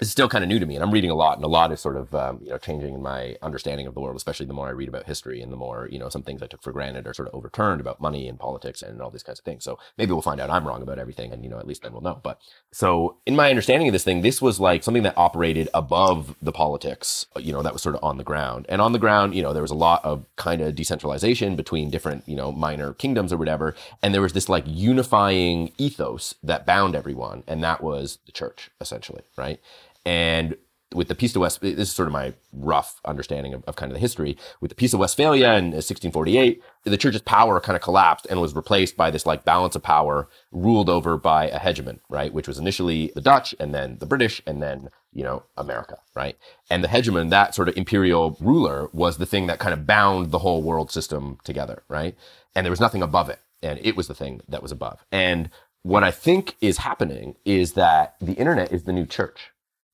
it's still kind of new to me and i'm reading a lot and a lot is sort of um, you know changing in my understanding of the world especially the more i read about history and the more you know some things i took for granted are sort of overturned about money and politics and all these kinds of things. So maybe we'll find out i'm wrong about everything and you know at least then we'll know. But so in my understanding of this thing this was like something that operated above the politics you know that was sort of on the ground. And on the ground you know there was a lot of kind of decentralization between different you know minor kingdoms or whatever and there was this like unifying ethos that bound everyone and that was the church essentially right and with the Peace of West, this is sort of my rough understanding of, of, kind of the history. With the Peace of Westphalia in uh, 1648, the church's power kind of collapsed and was replaced by this like balance of power ruled over by a hegemon, right? Which was initially the Dutch and then the British and then, you know, America, right? And the hegemon, that sort of imperial ruler was the thing that kind of bound the whole world system together, right? And there was nothing above it. And it was the thing that was above. And what I think is happening is that the internet is the new church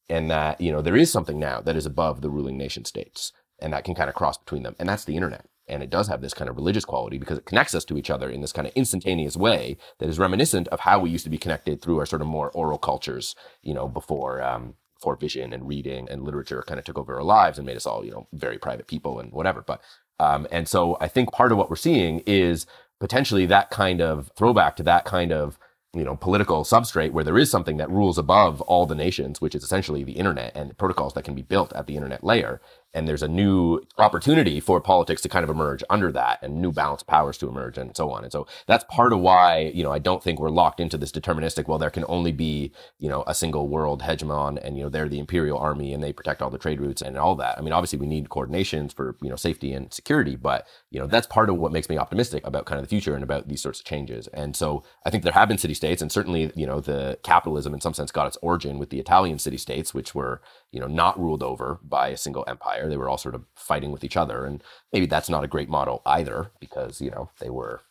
and that you know there is something now that is above the ruling nation states and that can kind of cross between them and that's the internet. And it does have this kind of religious quality because it connects us to each other in this kind of instantaneous way that is reminiscent of how we used to be connected through our sort of more oral cultures you know before um, before vision and reading and literature kind of took over our lives and made us all you know very private people and whatever. But um, and so i think part of what we're seeing is potentially that kind of throwback to that kind of you know, political substrate where there is something that rules above all the nations, which is essentially the internet and protocols that can be built at the internet layer and there's a new opportunity for politics to kind of emerge under that and new balanced powers to emerge and so on. And so that's part of why, you know, I don't think we're locked into this deterministic, well, there can only be, you know, a single world hegemon and, you know, they're the imperial army and they protect all the trade routes and all that. I mean, obviously we need coordinations for, you know, safety and security, but, you know, that's part of what makes me optimistic about kind of the future and about these sorts of changes. And so I think there have been city states and certainly, you know, the capitalism in some sense got its origin with the Italian city states, which were, you know, not ruled over by a single empire. They were all sort of fighting with each other. And maybe that's not a great model either because, you know, they were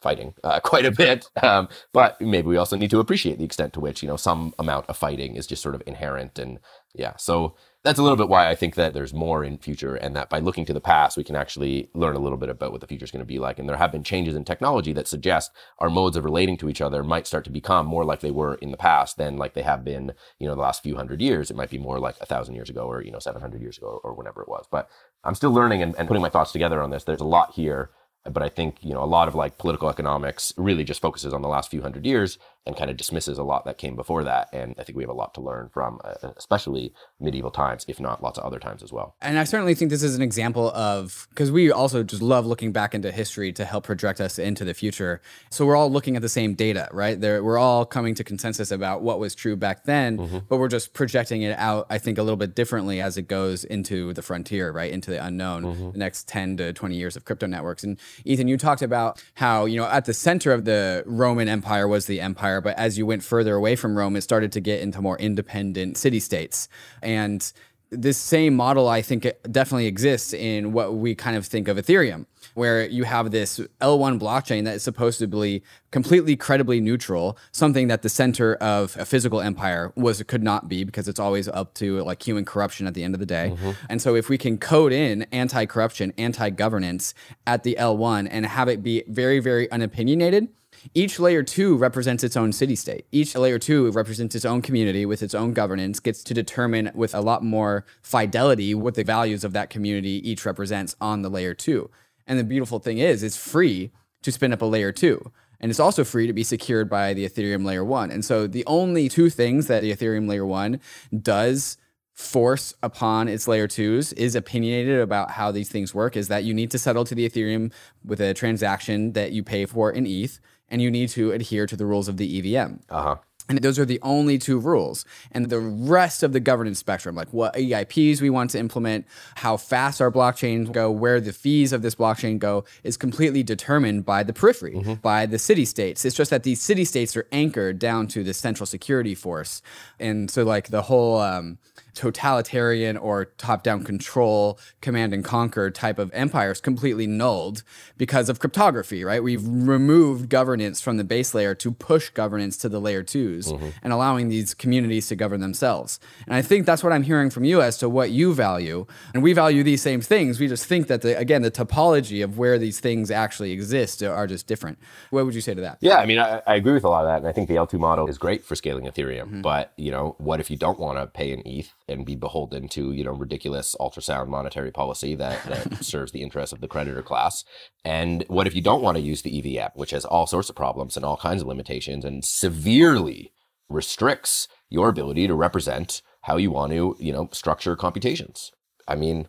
fighting uh, quite a bit. Um, but maybe we also need to appreciate the extent to which, you know, some amount of fighting is just sort of inherent. And yeah, so that's a little bit why I think that there's more in future and that by looking to the past, we can actually learn a little bit about what the future is going to be like. And there have been changes in technology that suggest our modes of relating to each other might start to become more like they were in the past than like they have been, you know, the last few hundred years. It might be more like a thousand years ago or, you know, 700 years ago or whenever it was. But I'm still learning and, and putting my thoughts together on this. There's a lot here but I think you know a lot of like political economics really just focuses on the last few hundred years, and kind of dismisses a lot that came before that. And I think we have a lot to learn from, uh, especially medieval times, if not lots of other times as well. And I certainly think this is an example of because we also just love looking back into history to help project us into the future. So we're all looking at the same data, right? There, we're all coming to consensus about what was true back then, mm-hmm. but we're just projecting it out, I think, a little bit differently as it goes into the frontier, right? Into the unknown, mm-hmm. the next 10 to 20 years of crypto networks. And Ethan, you talked about how, you know, at the center of the Roman Empire was the empire, but as you went further away from Rome, it started to get into more independent city states. And this same model, I think, definitely exists in what we kind of think of Ethereum, where you have this L1 blockchain that is supposed to be completely credibly neutral, something that the center of a physical empire was could not be because it's always up to like human corruption at the end of the day. Mm-hmm. And so, if we can code in anti-corruption, anti-governance at the L1 and have it be very, very unopinionated each layer two represents its own city state. Each layer two represents its own community with its own governance, gets to determine with a lot more fidelity what the values of that community each represents on the layer two. And the beautiful thing is, it's free to spin up a layer two. And it's also free to be secured by the Ethereum layer one. And so the only two things that the Ethereum layer one does force upon its layer twos is opinionated about how these things work is that you need to settle to the Ethereum with a transaction that you pay for in ETH and you need to adhere to the rules of the EVM. Uh-huh. And those are the only two rules. And the rest of the governance spectrum, like what EIPs we want to implement, how fast our blockchains go, where the fees of this blockchain go, is completely determined by the periphery, mm-hmm. by the city states. It's just that these city states are anchored down to the central security force. And so, like, the whole. Um, totalitarian or top down control, command and conquer type of empires completely nulled because of cryptography, right? We've removed governance from the base layer to push governance to the layer 2s mm-hmm. and allowing these communities to govern themselves. And I think that's what I'm hearing from you as to what you value. And we value these same things. We just think that, the, again, the topology of where these things actually exist are just different. What would you say to that? Yeah, I mean, I, I agree with a lot of that. And I think the L2 model is great for scaling Ethereum. Mm-hmm. But, you know, what if you don't want to pay an ETH? And be beholden to you know ridiculous ultrasound monetary policy that, that serves the interests of the creditor class. And what if you don't want to use the EVM which has all sorts of problems and all kinds of limitations and severely restricts your ability to represent how you want to you know structure computations? I mean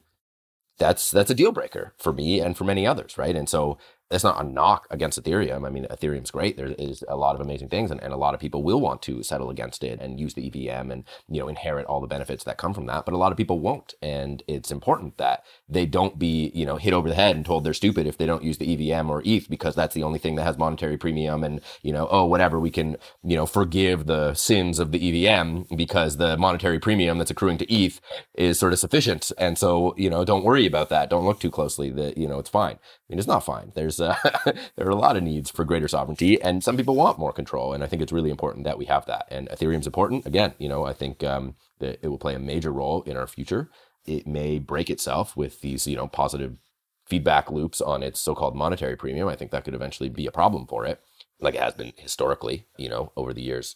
that's that's a deal breaker for me and for many others right? And so that's not a knock against Ethereum. I mean, Ethereum's great. There is a lot of amazing things, and, and a lot of people will want to settle against it and use the EVM and you know inherit all the benefits that come from that. But a lot of people won't, and it's important that they don't be you know hit over the head and told they're stupid if they don't use the EVM or ETH because that's the only thing that has monetary premium and you know oh whatever we can you know forgive the sins of the EVM because the monetary premium that's accruing to ETH is sort of sufficient, and so you know don't worry about that. Don't look too closely. That you know it's fine. Mean, it's not fine. There's uh, there are a lot of needs for greater sovereignty, and some people want more control. And I think it's really important that we have that. And Ethereum's important. Again, you know, I think um, that it will play a major role in our future. It may break itself with these, you know, positive feedback loops on its so-called monetary premium. I think that could eventually be a problem for it, like it has been historically. You know, over the years,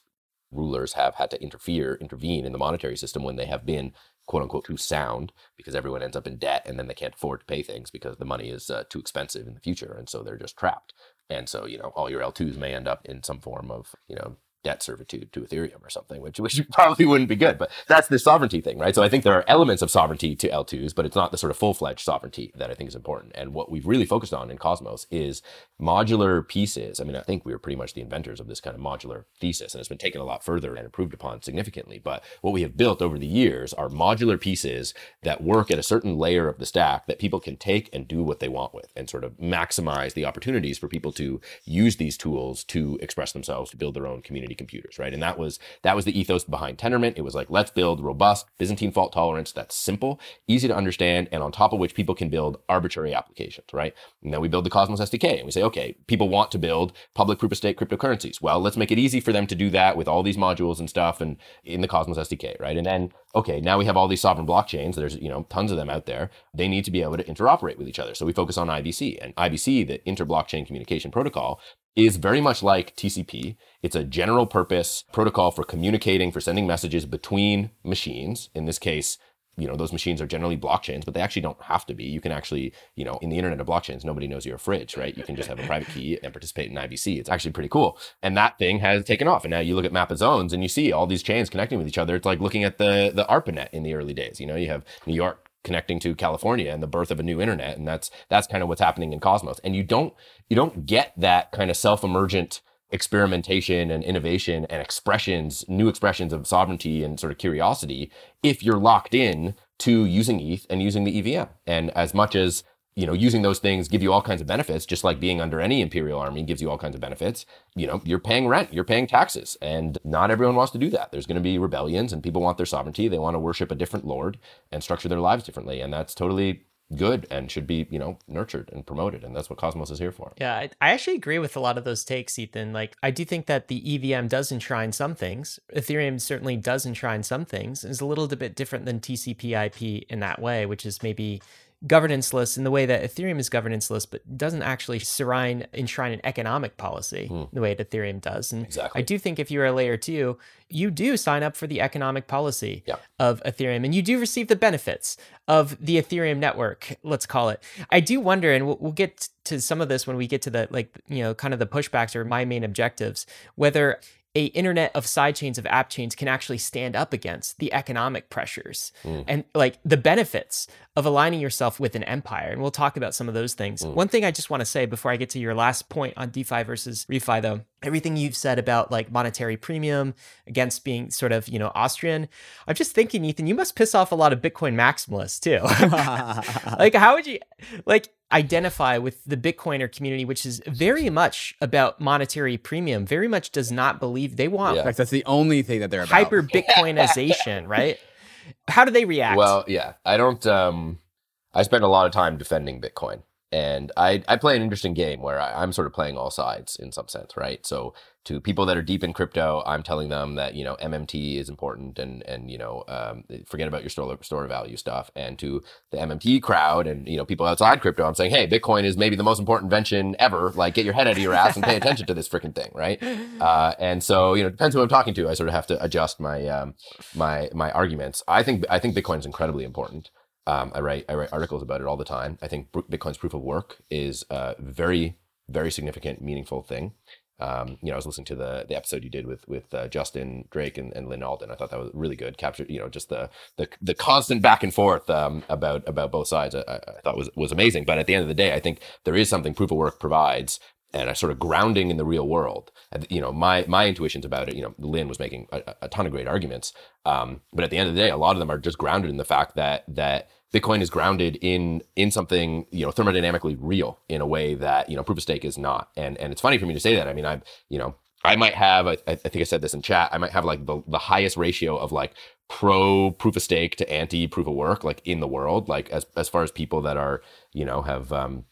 rulers have had to interfere, intervene in the monetary system when they have been quote unquote too sound because everyone ends up in debt and then they can't afford to pay things because the money is uh, too expensive in the future and so they're just trapped. And so you know all your l2s may end up in some form of you know debt servitude to Ethereum or something, which which probably wouldn't be good. But that's the sovereignty thing, right? So I think there are elements of sovereignty to L2s, but it's not the sort of full fledged sovereignty that I think is important. And what we've really focused on in Cosmos is modular pieces. I mean, I think we were pretty much the inventors of this kind of modular thesis, and it's been taken a lot further and improved upon significantly. But what we have built over the years are modular pieces that work at a certain layer of the stack that people can take and do what they want with, and sort of maximize the opportunities for people to use these tools to express themselves, to build their own community computers, right? And that was that was the ethos behind Tendermint. It was like let's build robust Byzantine fault tolerance that's simple, easy to understand, and on top of which people can build arbitrary applications, right? And then we build the Cosmos SDK, and we say, okay, people want to build public proof of stake cryptocurrencies. Well, let's make it easy for them to do that with all these modules and stuff, and in the Cosmos SDK, right? And then okay, now we have all these sovereign blockchains. There's you know tons of them out there. They need to be able to interoperate with each other. So we focus on IBC and IBC, the inter-blockchain communication protocol, is very much like TCP. It's a general purpose protocol for communicating, for sending messages between machines, in this case, you know those machines are generally blockchains but they actually don't have to be. You can actually you know in the internet of blockchains nobody knows you're a fridge right? You can just have a private key and participate in ibc it's actually pretty cool. And that thing has taken off. And now you look at map of zones and you see all these chains connecting with each other. It's like looking at the the arpanet in the early days. You know you have new york connecting to california and the birth of a new internet and that's that's kind of what's happening in cosmos and you don't you don't get that kind of self-emergent experimentation and innovation and expressions, new expressions of sovereignty and sort of curiosity if you're locked in to using ETH and using the EVM. And as much as you know, using those things give you all kinds of benefits, just like being under any imperial army gives you all kinds of benefits. You know, you're paying rent, you're paying taxes, and not everyone wants to do that. There's going to be rebellions, and people want their sovereignty. They want to worship a different lord and structure their lives differently, and that's totally good and should be you know nurtured and promoted and that's what cosmos is here for yeah I, I, actually agree with a lot of those takes ethan like i do think that the evm does enshrine some things ethereum certainly does enshrine some things is a little bit different than tcp ip in that way which is maybe governanceless in the way that Ethereum is governanceless, but doesn't actually enshrine, enshrine an economic policy hmm. the way that Ethereum does. And exactly. I do think if you're a layer two, you do sign up for the economic policy yeah. of Ethereum and you do receive the benefits of the Ethereum network, let's call it. I do wonder, and we'll, we'll get to some of this when we get to the, like, you know, kind of the pushbacks or my main objectives, whether a internet of sidechains of app chains can actually stand up against the economic pressures mm. and like the benefits of aligning yourself with an empire and we'll talk about some of those things mm. one thing i just want to say before i get to your last point on defi versus refi though everything you've said about like monetary premium against being sort of you know austrian i'm just thinking ethan you must piss off a lot of bitcoin maximalists too like how would you like identify with the Bitcoiner community, which is very much about monetary premium, very much does not believe they want. Yeah. In fact, that's the only thing that they're about. Hyper Bitcoinization, right? How do they react? Well, yeah, I don't. Um, I spend a lot of time defending Bitcoin, and I I play an interesting game where I, I'm sort of playing all sides in some sense, right? So to people that are deep in crypto, I'm telling them that you know MMT is important and and you know um, forget about your store store value stuff. And to the MMT crowd and you know people outside crypto, I'm saying, hey, Bitcoin is maybe the most important invention ever. Like, get your head out of your ass and pay attention to this freaking thing, right? Uh, and so you know, depends who I'm talking to. I sort of have to adjust my um, my my arguments. I think I think Bitcoin is incredibly important. Um, I write I write articles about it all the time. I think Bitcoin's proof of work is a very very significant, meaningful thing um, you know, I was listening to the the episode you did with with uh, Justin Drake and, and Lyn Alden. I thought that was really good. Captured, you know, just the the, the constant back and forth um, about about both sides. I, I, thought was was amazing. But at the end of the day, I think there is something proof of work provides and a sort of grounding in the real world. You know, my my intuitions about it. You know, Lyn was making a, a ton of great arguments, um, but at the end of the day, a lot of them are just grounded in the fact that that Bitcoin is grounded in in something you know thermodynamically real in a way that you know proof of stake is not. And and it's funny for me to say that. I mean, I'm you know I might have I, I think I said this in chat. I might have like the the highest ratio of like pro proof of stake to anti proof of work like in the world. Like as as far as people that are you know have um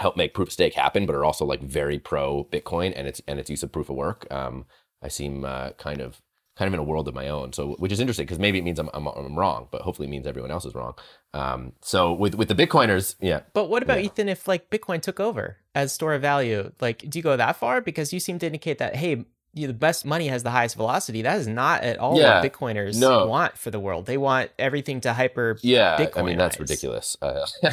helped make proof of stake happen, but are also like very pro Bitcoin and its and its use of proof of work. Um, I seem uh, kind of kind of in a world of my own. So, which is interesting because maybe it means I'm, I'm, I'm, wrong, but hopefully it means everyone else is wrong. Um, so with, with the Bitcoiners, yeah. But what about yeah. Ethan if like Bitcoin took over as store of value? Like, do you go that far? Because you seem to indicate that, hey, you know, the best money has the highest velocity. That is not at all yeah, what Bitcoiners no. want for the world. They want everything to hyper. Yeah, Bitcoinize. I mean that's ridiculous. Uh,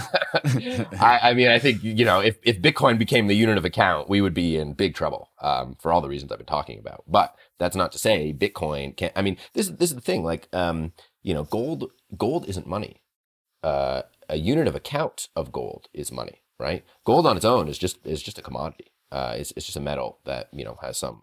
I, I, mean, I think you know, if if Bitcoin became the unit of account, we would be in big trouble um, for all the reasons I've been talking about. But that's not to say Bitcoin can't. I mean, this this is the thing. Like, um, you know, gold gold isn't money. Uh, a unit of account of gold is money, right? Gold on its own is just is just a commodity. Uh, it's, it's just a metal that you know has some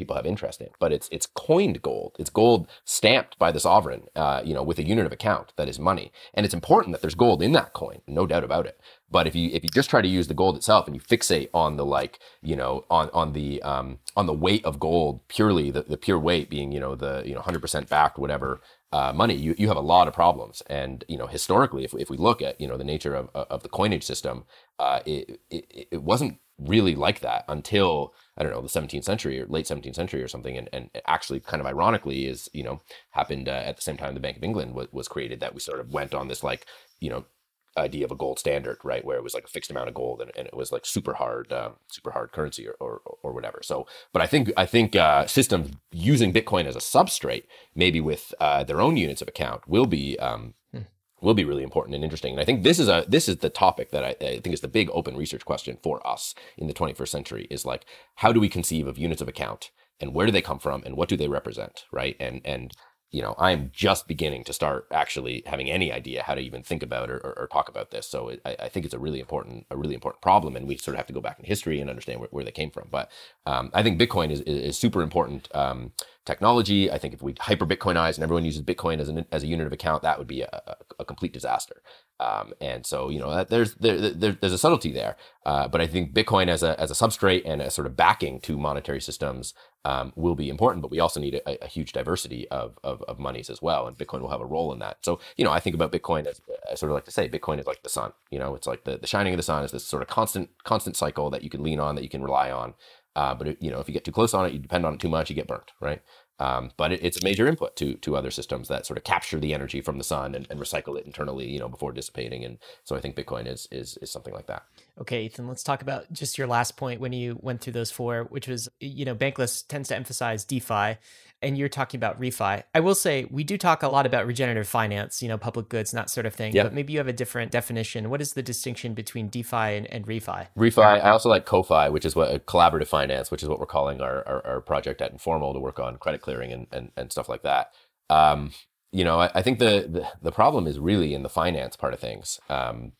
people have interest in. But it's it's coined gold. It's gold stamped by the sovereign, uh, you know, with a unit of account that is money. And it's important that there's gold in that coin, no doubt about it. But if you if you just try to use the gold itself and you fixate on the like, you know, on on the um, on the weight of gold purely, the, the pure weight being, you know, the you know 100% backed whatever uh, money, you, you have a lot of problems. And you know, historically, if, if we look at you know the nature of, of the coinage system, uh, it, it it wasn't really like that until I don't know the 17th century or late 17th century or something. And, and actually, kind of ironically, is you know happened uh, at the same time the Bank of England was, was created. That we sort of went on this like you know idea of a gold standard, right? Where it was like a fixed amount of gold and, and it was like super hard, um, super hard currency or, or, or whatever. So, but I think, I think, uh, systems using Bitcoin as a substrate, maybe with, uh, their own units of account will be, um, hmm. Will be really important and interesting. And I think this is a, this is the topic that I, I think is the big open research question for us in the 21st century is like, how do we conceive of units of account and where do they come from and what do they represent? Right. And, and, you know, I'm just beginning to start actually having any idea how to even think about or, or, or talk about this. So it, I, I, think it's a really important, a really important problem, and we sort of have to go back in history and understand where, where they came from. But um, I think Bitcoin is, is, is super important um, technology. I think if we hyper Bitcoinize and everyone uses Bitcoin as an as a unit of account, that would be a, a, complete disaster. Um, and so, you know, there's there, there, there's a subtlety there, uh, but I think Bitcoin as a as a substrate and a sort of backing to monetary systems um, will be important. But we also need a, a huge diversity of, of, of monies as well, and Bitcoin will have a role in that. So, you know, I think about Bitcoin as I sort of like to say, Bitcoin is like the sun. You know, it's like the the shining of the sun is this sort of constant constant cycle that you can lean on, that you can rely on. Uh, but it, you know, if you get too close on it, you depend on it too much, you get burnt, right? Um, but it, it's a major input to to other systems that sort of capture the energy from the sun and, and, recycle it internally, you know, before dissipating. And so I think Bitcoin is is is something like that. Okay, Ethan, let's talk about just your last point when you went through those four, which was you know, Bankless tends to emphasize DeFi and you're talking about refi. I will say we do talk a lot about regenerative finance, you know, public goods and that sort of thing. Yep. But maybe you have a different definition. What is the distinction between DeFi and, and refi? Refi. I also like CoFi, which is what uh, collaborative finance, which is what we're calling our, our, our, project at Informal to work on credit clearing and, and, and stuff like that. Um, you know, I, I think the, the, the problem is really in the finance part of things. Um,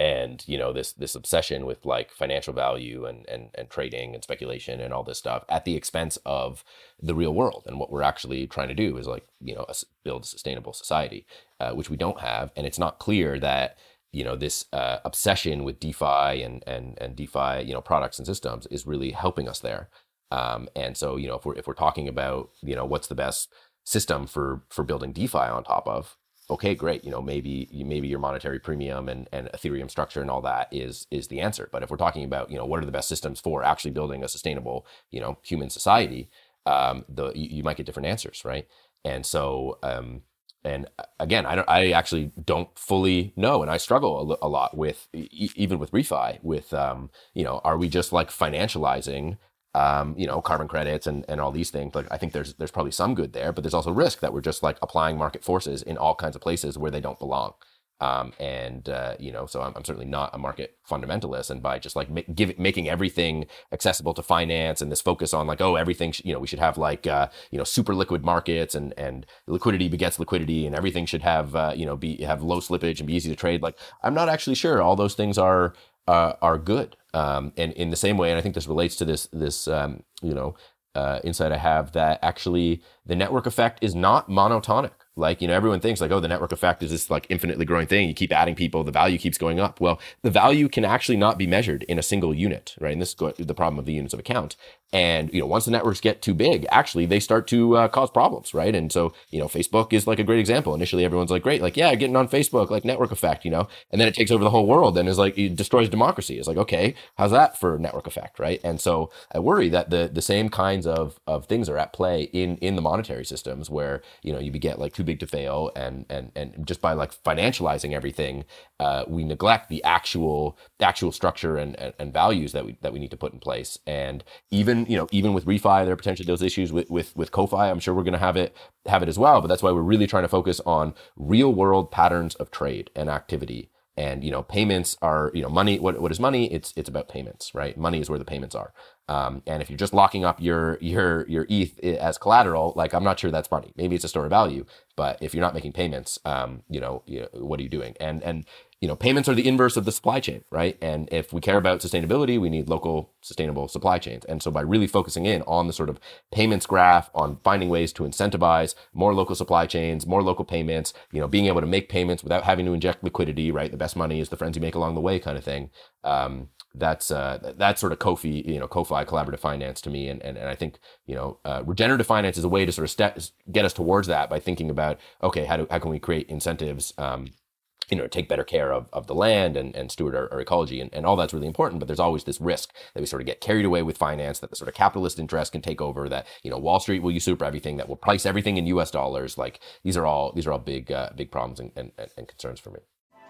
and you know this this obsession with like financial value and and and trading and speculation and all this stuff at the expense of the real world. And what we're actually trying to do is like you know build a sustainable society uh, which we don't have. And it's not clear that you know this uh, obsession with DeFi and and and DeFi you know products and systems is really helping us there. Um, and so you know if we're if we're talking about you know what's the best system for for building DeFi on top of okay, great, you know, maybe maybe your monetary premium and, and Ethereum structure and all that is is the answer. But if we're talking about, you know, what are the best systems for actually building a sustainable, you know, human society, um, the you, you might get different answers, right? And so, um, and again, I don't, I actually don't fully know, and I struggle a, lot with even with refi. With um, you know, are we just like financializing um, you know, carbon credits and, and all these things. Like I think there's there's probably some good there, but there's also risk that we're just like applying market forces in all kinds of places where they don't belong. Um, and uh, you know, so I'm, I'm, certainly not a market fundamentalist. And by just like make, give, making everything accessible to finance and this focus on like, oh, everything, sh- you know, we should have like uh, you know super liquid markets and and liquidity begets liquidity, and everything should have uh, you know be have low slippage and be easy to trade. Like I'm not actually sure all those things are uh, are good. Um, and in the same way, and I think this relates to this this um, you know uh, insight I have that actually the network effect is not monotonic. Like, you know, everyone thinks like, oh, the network effect is this like infinitely growing thing. You keep adding people, the value keeps going up. Well, the value can actually not be measured in a single unit, right? And this is the problem of the units of account. And, you know, once the networks get too big, actually they start to uh, cause problems, right? And so, you know, Facebook is like a great example. Initially, everyone's like, great, like, yeah, getting on Facebook, like network effect, you know, and then it takes over the whole world and is like, it destroys democracy. It's like, okay, how's that for network effect, right? And so I worry that the, the same kinds of, of things are at play in, in the monetary systems where, you know, you get like too big to fail and, and, and just by like financializing everything, uh, we neglect the actual, actual structure and, and, and values that we, that we need to put in place. And even, you know, even with refi, there are potentially those issues with with with CoFi. I'm sure we're going to have it have it as well. But that's why we're really trying to focus on real world patterns of trade and activity. And you know, payments are you know money. What what is money? It's it's about payments, right? Money is where the payments are. Um, and if you're just locking up your your your ETH as collateral, like I'm not sure that's money. Maybe it's a store of value, but if you're not making payments, um, you know, you know, what are you doing? And and you know, payments are the inverse of the supply chain, right? And if we care about sustainability, we need local sustainable supply chains. And so by really focusing in on the sort of payments graph, on finding ways to incentivize more local supply chains, more local payments, you know, being able to make payments without having to inject liquidity, right? The best money is the friends you make along the way kind of thing. Um, that's uh, that's sort of CoFi, you know, CoFi collaborative finance to me, and and, and I think you know, uh, regenerative finance is a way to sort of step, get us towards that by thinking about okay, how do how can we create incentives um, you know, take better care of, of the land and, and steward our, our ecology and, and all that's really important. But there's always this risk that we sort of get carried away with finance, that the sort of capitalist interest can take over, that, you know, Wall Street will usurp everything, that will price everything in US dollars. Like these are all, these are all big, uh, big problems and, and, and concerns for me.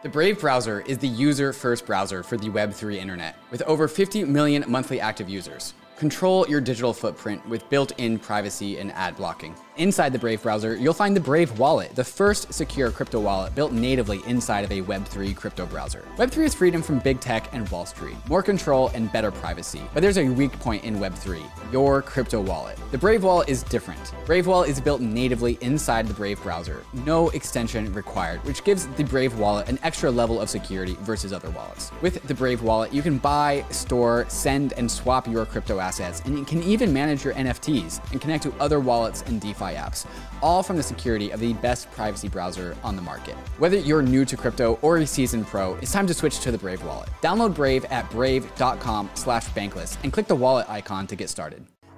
The Brave browser is the user first browser for the Web3 internet, with over 50 million monthly active users. Control your digital footprint with built in privacy and ad blocking. Inside the Brave browser, you'll find the Brave Wallet, the first secure crypto wallet built natively inside of a Web3 crypto browser. Web3 is freedom from big tech and Wall Street, more control and better privacy. But there's a weak point in Web3 your crypto wallet. The Brave Wallet is different. Brave Wallet is built natively inside the Brave browser, no extension required, which gives the Brave Wallet an extra level of security versus other wallets. With the Brave Wallet, you can buy, store, send, and swap your crypto assets, and you can even manage your NFTs and connect to other wallets and DeFi apps, all from the security of the best privacy browser on the market. Whether you're new to crypto or a seasoned pro, it's time to switch to the Brave wallet. Download Brave at brave.com slash bankless and click the wallet icon to get started.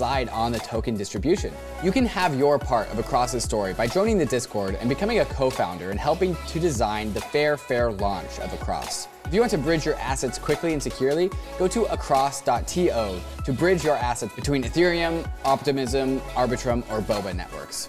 on the token distribution. You can have your part of Across's story by joining the Discord and becoming a co-founder and helping to design the fair, fair launch of Across. If you want to bridge your assets quickly and securely, go to across.to to bridge your assets between Ethereum, Optimism, Arbitrum, or Boba networks.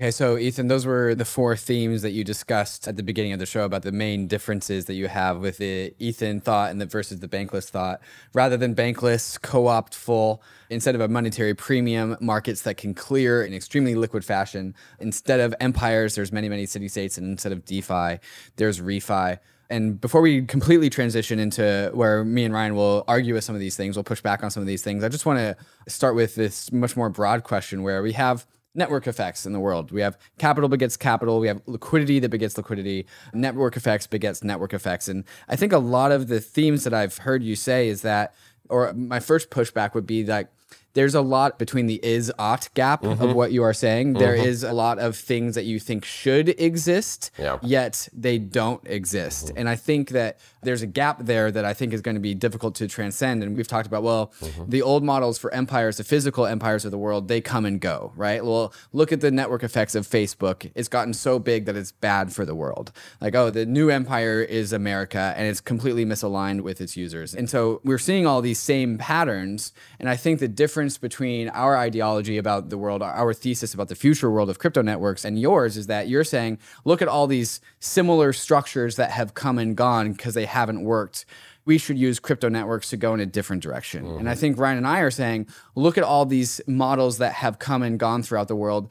Okay, so Ethan, those were the four themes that you discussed at the beginning of the show about the main differences that you have with the Ethan thought and the versus the bankless thought. Rather than bankless, co-op full, instead of a monetary premium, markets that can clear in extremely liquid fashion. Instead of empires, there's many, many city states, and instead of DeFi, there's refi. And before we completely transition into where me and Ryan will argue with some of these things, we'll push back on some of these things. I just want to start with this much more broad question where we have network effects in the world. We have capital begets capital. We have liquidity that begets liquidity. Network effects begets network effects. And I think a lot of the themes that I've heard you say is that, or my first pushback would be like, there's a lot between the is ought gap mm-hmm. of what you are saying. Mm-hmm. There is a lot of things that you think should exist, yeah. yet they don't exist. Mm-hmm. And I think that there's a gap there that I think is going to be difficult to transcend. And we've talked about, well, mm-hmm. the old models for empires, the physical empires of the world, they come and go, right? Well, look at the network effects of Facebook. It's gotten so big that it's bad for the world. Like, oh, the new empire is America and it's completely misaligned with its users. And so we're seeing all these same patterns. And I think the difference between our ideology about the world, our thesis about the future world of crypto networks, and yours is that you're saying, look at all these similar structures that have come and gone because they haven't worked we should use crypto networks to go in a different direction. Mm-hmm. And I mm-hmm. think Ryan and I are saying, look at all these models that have come and gone throughout the world,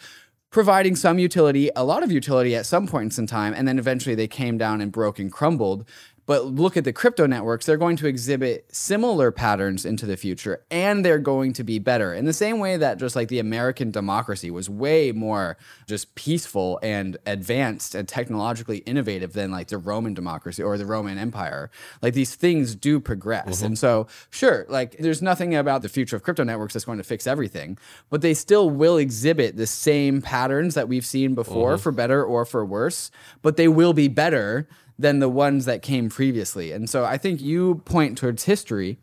providing some utility, a lot of utility at some points in time, and then eventually they came down and broke and crumbled. But look at the crypto networks, they're going to exhibit similar patterns into the future and they're going to be better. In the same way that just like the American democracy was way more just peaceful and advanced and technologically innovative than like the Roman democracy or the Roman Empire. Like these things do progress. Mm-hmm. And so, sure, like there's nothing about the future of crypto networks that's going to fix everything, but they still will exhibit the same patterns that we've seen before mm-hmm. for better or for worse, but they will be better than the ones that came previously. And so I think you point towards history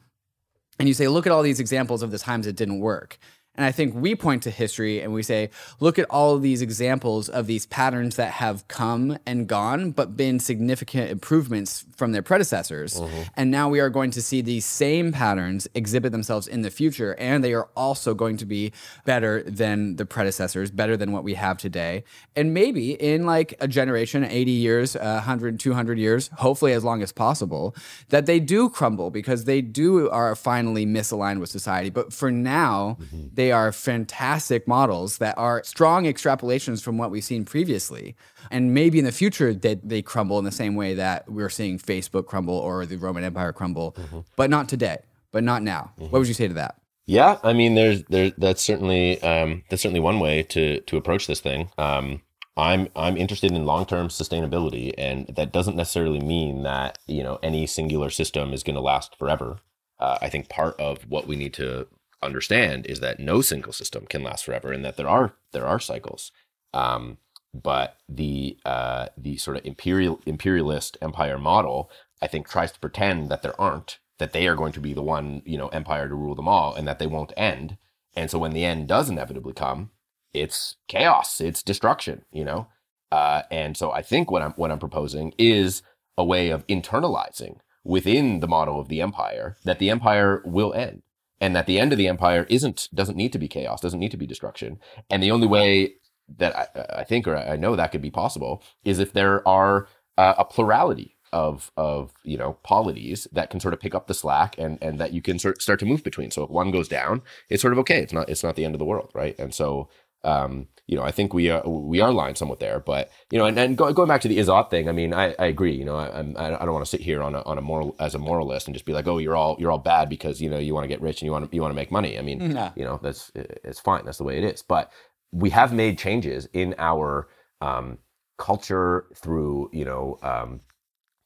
and you say, look at all these examples of the times it didn't work. And I think we point to history and we say, look at all of these examples of these patterns that have come and gone, but been significant improvements from their predecessors. Mm-hmm. And now we are going to see these same patterns exhibit themselves in the future. And they are also going to be better than the predecessors, better than what we have today. And maybe in like a generation, 80 years, uh, 100, 200 years, hopefully as long as possible, that they do crumble because they do are finally misaligned with society. But for now, mm-hmm. they are fantastic models that are strong extrapolations from what we've seen previously. And maybe in the future they, they crumble in the same way that we're seeing Facebook crumble or the Roman Empire crumble, mm-hmm. but not today, but not now. Mm-hmm. What would you say to that? Yeah, I mean, there's there that's certainly um, that's certainly one way to to approach this thing. Um, I'm I'm interested in long term sustainability, and that doesn't necessarily mean that you know any singular system is going to last forever. Uh, I think part of what we need to understand is that no single system can last forever, and that there are there are cycles. Um, but the uh, the sort of imperial imperialist empire model, I think, tries to pretend that there aren't, that they are going to be the one you know empire to rule them all, and that they won't end. And so when the end does inevitably come, it's chaos, it's destruction, you know. Uh, and so I think what I'm what I'm proposing is a way of internalizing within the model of the empire that the empire will end and that the end of the empire isn't doesn't need to be chaos doesn't need to be destruction. And the only way that I, I think or I know that could be possible is if there are uh, a plurality of of you know polities that can sort of pick up the slack and and that you can sort start to move between. So if one goes down it's sort of okay. It's not it's not the end of the world right? And so um, you know, I think we are we are lying somewhat there. But you know, and, and go, going back to the is ought thing, I mean, I, I agree. You know, I, I don't want to sit here on a on a moral as a moralist and just be like, oh, you're all you're all bad because you know you want to get rich and you want to you want to make money. I mean, you know, that's it's fine. That's the way it is. But we have made changes in our um, culture through you know um,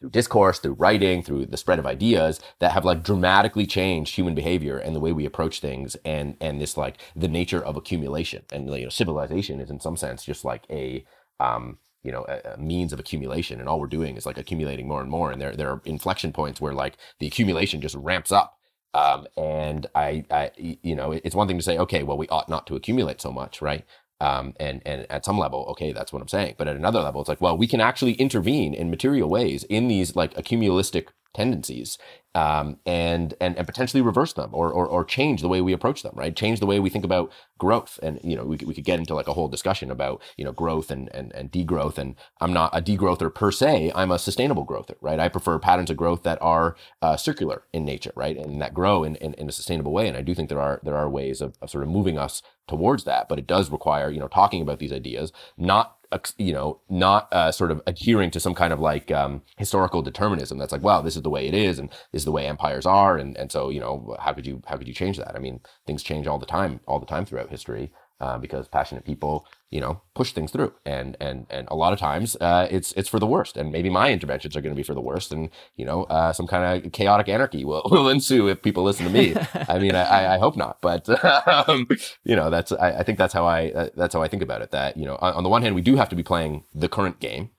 through discourse, through writing, through the spread of ideas that have like dramatically changed human behavior and the way we approach things and and this like the nature of accumulation. And you know, civilization is in some sense just like a um, you know, a, a, means of accumulation, and all we're doing is like accumulating more and more. And there there are inflection points where like the accumulation just ramps up. Um, and I, I, you know, it's one thing to say, okay, well, we ought not to accumulate so much, right? Um, and and at some level, okay, that's what I'm saying. But at another level, it's like, well, we can actually intervene in material ways in these like accumulistic tendencies um, and, and and potentially reverse them or, or or change the way we approach them right? Change the way we think about growth. And you know we, we could get into like a whole discussion about you know growth and and, and degrowth. And i'm not a degrowther per se. I'm a sustainable growther right? I prefer patterns of growth that are uh, circular in nature right? And that grow in, in, in a sustainable way. And i do think there are there are ways of, of sort of moving us towards that. But it does require you know talking about these ideas not you know, not uh, sort of adhering to some kind of like um, historical determinism that's like, wow, this is the way it is, and this is the way empires are, and and so you know, how could you how could you change that? I mean, things change all the time, all the time throughout history, uh, because passionate people, you know, push things through, and and and a lot of times uh, it's it's for the worst, and maybe my interventions are going to be for the worst, and you know, uh, some kind of chaotic anarchy will, will ensue if people listen to me. I mean, I, I hope not, but um, you know, that's I, I think that's how I uh, that's how I think about it. That you know, on, on the one hand, we do have to be playing the current game,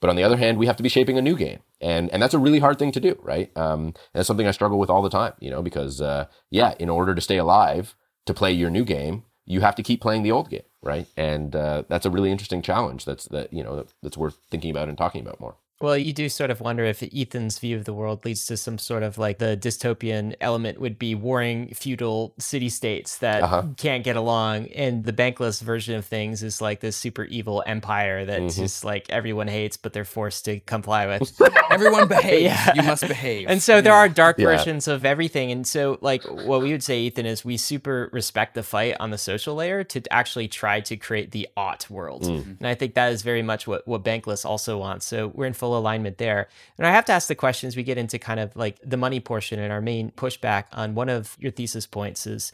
but on the other hand, we have to be shaping a new game. And, and that's a really hard thing to do, right? Um, and it's something I struggle with all the time, you know, because, uh, yeah, in order to stay alive, to play your new game, you have to keep playing the old game, right? And uh, that's a really interesting challenge. That's that you know that's worth thinking about and talking about more. Well, you do sort of wonder if Ethan's view of the world leads to some sort of like the dystopian element would be warring feudal city states that uh-huh. can't get along. And the bankless version of things is like this super evil empire that mm-hmm. just like everyone hates, but they're forced to comply with. everyone behave. yeah. You must behave. And so there are dark yeah. versions of everything. And so, like, what we would say, Ethan, is we super respect the fight on the social layer to actually try to create the ought world. Mm. And I think that is very much what, what bankless also wants. So we're in full full alignment there. And I have to ask the questions we get into kind of like the money portion and our main pushback on one of your thesis points is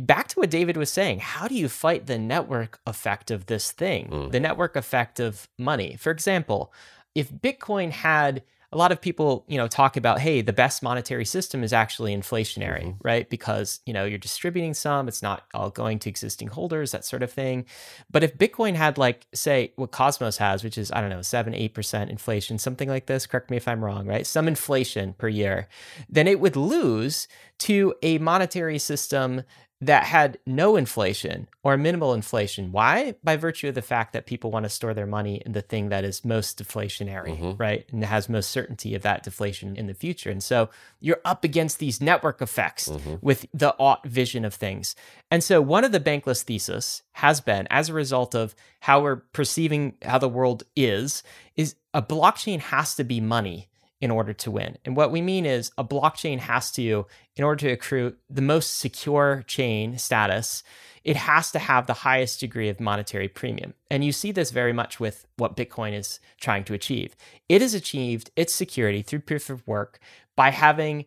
back to what David was saying. How do you fight the network effect of this thing, mm. the network effect of money? For example, if Bitcoin had a lot of people, you know, talk about, hey, the best monetary system is actually inflationary, mm-hmm. right? Because, you know, you're distributing some, it's not all going to existing holders, that sort of thing. But if Bitcoin had like, say, what Cosmos has, which is, I don't know, seven, eight percent inflation, something like this, correct me if I'm wrong, right? Some inflation per year, then it would lose to a monetary system that had no inflation or minimal inflation. Why? By virtue of the fact that people want to store their money in the thing that is most deflationary, mm-hmm. right? And has most certainty of that deflation in the future. And so you're up against these network effects mm-hmm. with the ought vision of things. And so one of the bankless thesis has been, as a result of how we're perceiving how the world is, is a blockchain has to be money in order to win. And what we mean is a blockchain has to, in order to accrue the most secure chain status, it has to have the highest degree of monetary premium. And you see this very much with what Bitcoin is trying to achieve. It has achieved its security through proof of work by having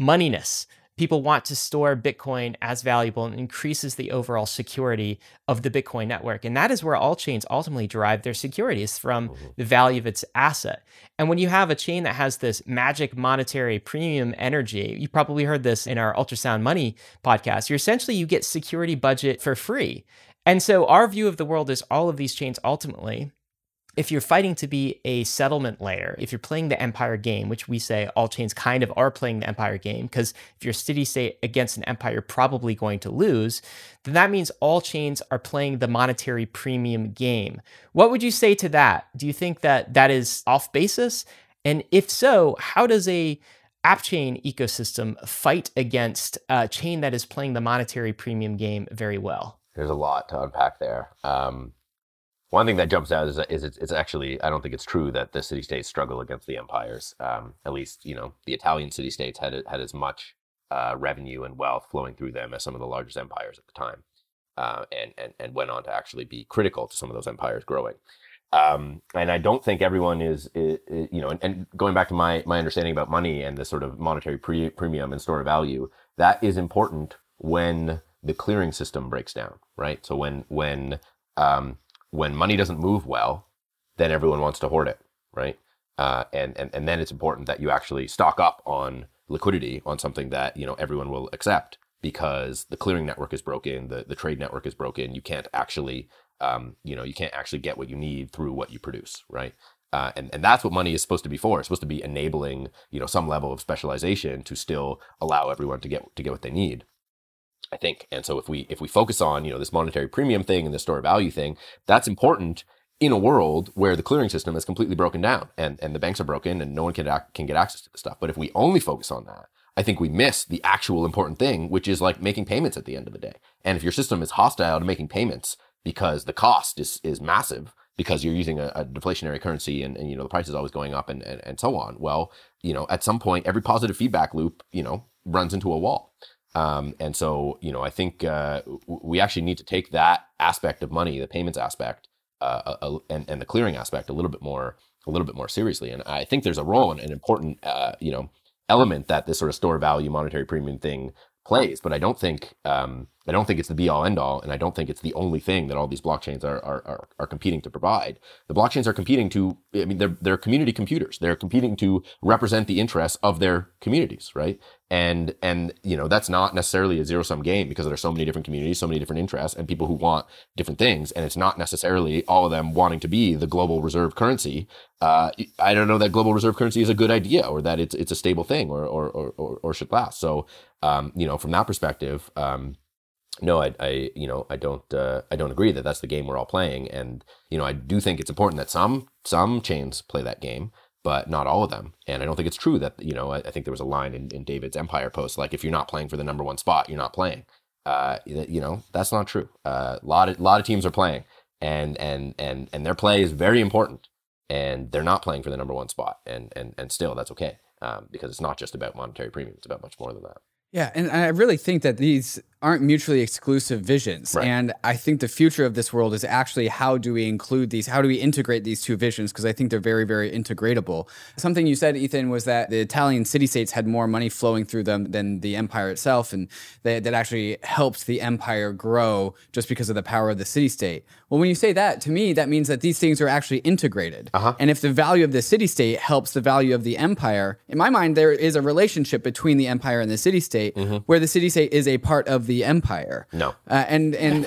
moneyness, people want to store Bitcoin as valuable and increases the overall security of the Bitcoin network. And that is where all chains ultimately derive their security is from mm-hmm. the value of its asset. And when you have a chain that has this magic monetary premium energy, you probably heard this in our ultrasound money podcast, you're essentially you get security budget for free. And so our view of the world is all of these chains ultimately if you're fighting to be a settlement layer, if you're playing the empire game, which we say all chains kind of are playing the empire game, because if you're city state against an empire, you're probably going to lose, then that means all chains are playing the monetary premium game. What would you say to that? Do you think that that is off basis? And if so, how does a app chain ecosystem fight against a chain that is playing the monetary premium game very well? There's a lot to unpack there. Um, one thing that jumps out is, is it's, it's, actually I don't think it's true that the city states struggle against the empires. Um, at least you know the Italian city states had had as much uh, revenue and wealth flowing through them as some of the largest empires at the time, uh, and and and went on to actually be critical to some of those empires growing. Um, and I don't think everyone is, is, is you know, and, and, going back to my my understanding about money and the sort of monetary pre- premium and store of value, that is important when the clearing system breaks down, right? So when when um, when money doesn't move well, then everyone wants to hoard it, right? Uh, and, and and then it's important that you actually stock up on liquidity on something that you know everyone will accept because the clearing network is broken, the the trade network is broken. You can't actually um, you know you can't actually get what you need through what you produce, right? Uh, and, and that's what money is supposed to be for. It's supposed to be enabling, you know, some level of specialization to still allow everyone to get to get what they need. I think. And so if we if we focus on you know this monetary premium thing and the store value thing, that's important in a world where the clearing system is completely broken down and and the banks are broken and no one can can get access to the stuff. But if we only focus on that, I think we miss the actual important thing, which is like making payments at the end of the day. And if your system is hostile to making payments because the cost is is massive because you're using a, a deflationary currency and, and you know the price is always going up and, and and so on. Well, you know, at some point every positive feedback loop, you know, runs into a wall. Um, and so, you know, I think uh, we actually need to take that aspect of money, the payments aspect, uh, a, a, and, and the clearing aspect, a little bit more, a little bit more seriously. And I think there's a role and an important, uh, you know, element that this sort of store value monetary premium thing plays. But I don't think um, I don't think it's the be all end all, and I don't think it's the only thing that all these blockchains are, are, are, are, competing to provide. The blockchains are competing to, I mean, they're, they're community computers. They're competing to represent the interests of their communities, right? And, and, you know, that's not necessarily a zero sum game because there's so many different communities, so many different interests and people who want different things. And it's not necessarily all of them wanting to be the global reserve currency. Uh, I don't know that global reserve currency is a good idea or that it's, it's a stable thing or, or, or, or, should last. So, um, you know, from that perspective, um, no, I, I, you know, I don't, uh, I don't agree that that's the game we're all playing. And you know, I do think it's important that some some chains play that game, but not all of them. And I don't think it's true that you know, I, I think there was a line in, in David's Empire post like, if you're not playing for the number one spot, you're not playing. Uh, you know, that's not true. A uh, lot of lot of teams are playing, and and and and their play is very important, and they're not playing for the number one spot, and and and still that's okay, um, because it's not just about monetary premium; it's about much more than that. Yeah, and I really think that these aren't mutually exclusive visions. Right. And I think the future of this world is actually how do we include these, how do we integrate these two visions? Because I think they're very, very integratable. Something you said, Ethan, was that the Italian city states had more money flowing through them than the empire itself. And that, that actually helped the empire grow just because of the power of the city state. Well, when you say that, to me, that means that these things are actually integrated. Uh-huh. And if the value of the city state helps the value of the empire, in my mind, there is a relationship between the empire and the city state mm-hmm. where the city state is a part of the the empire. No. Uh, and and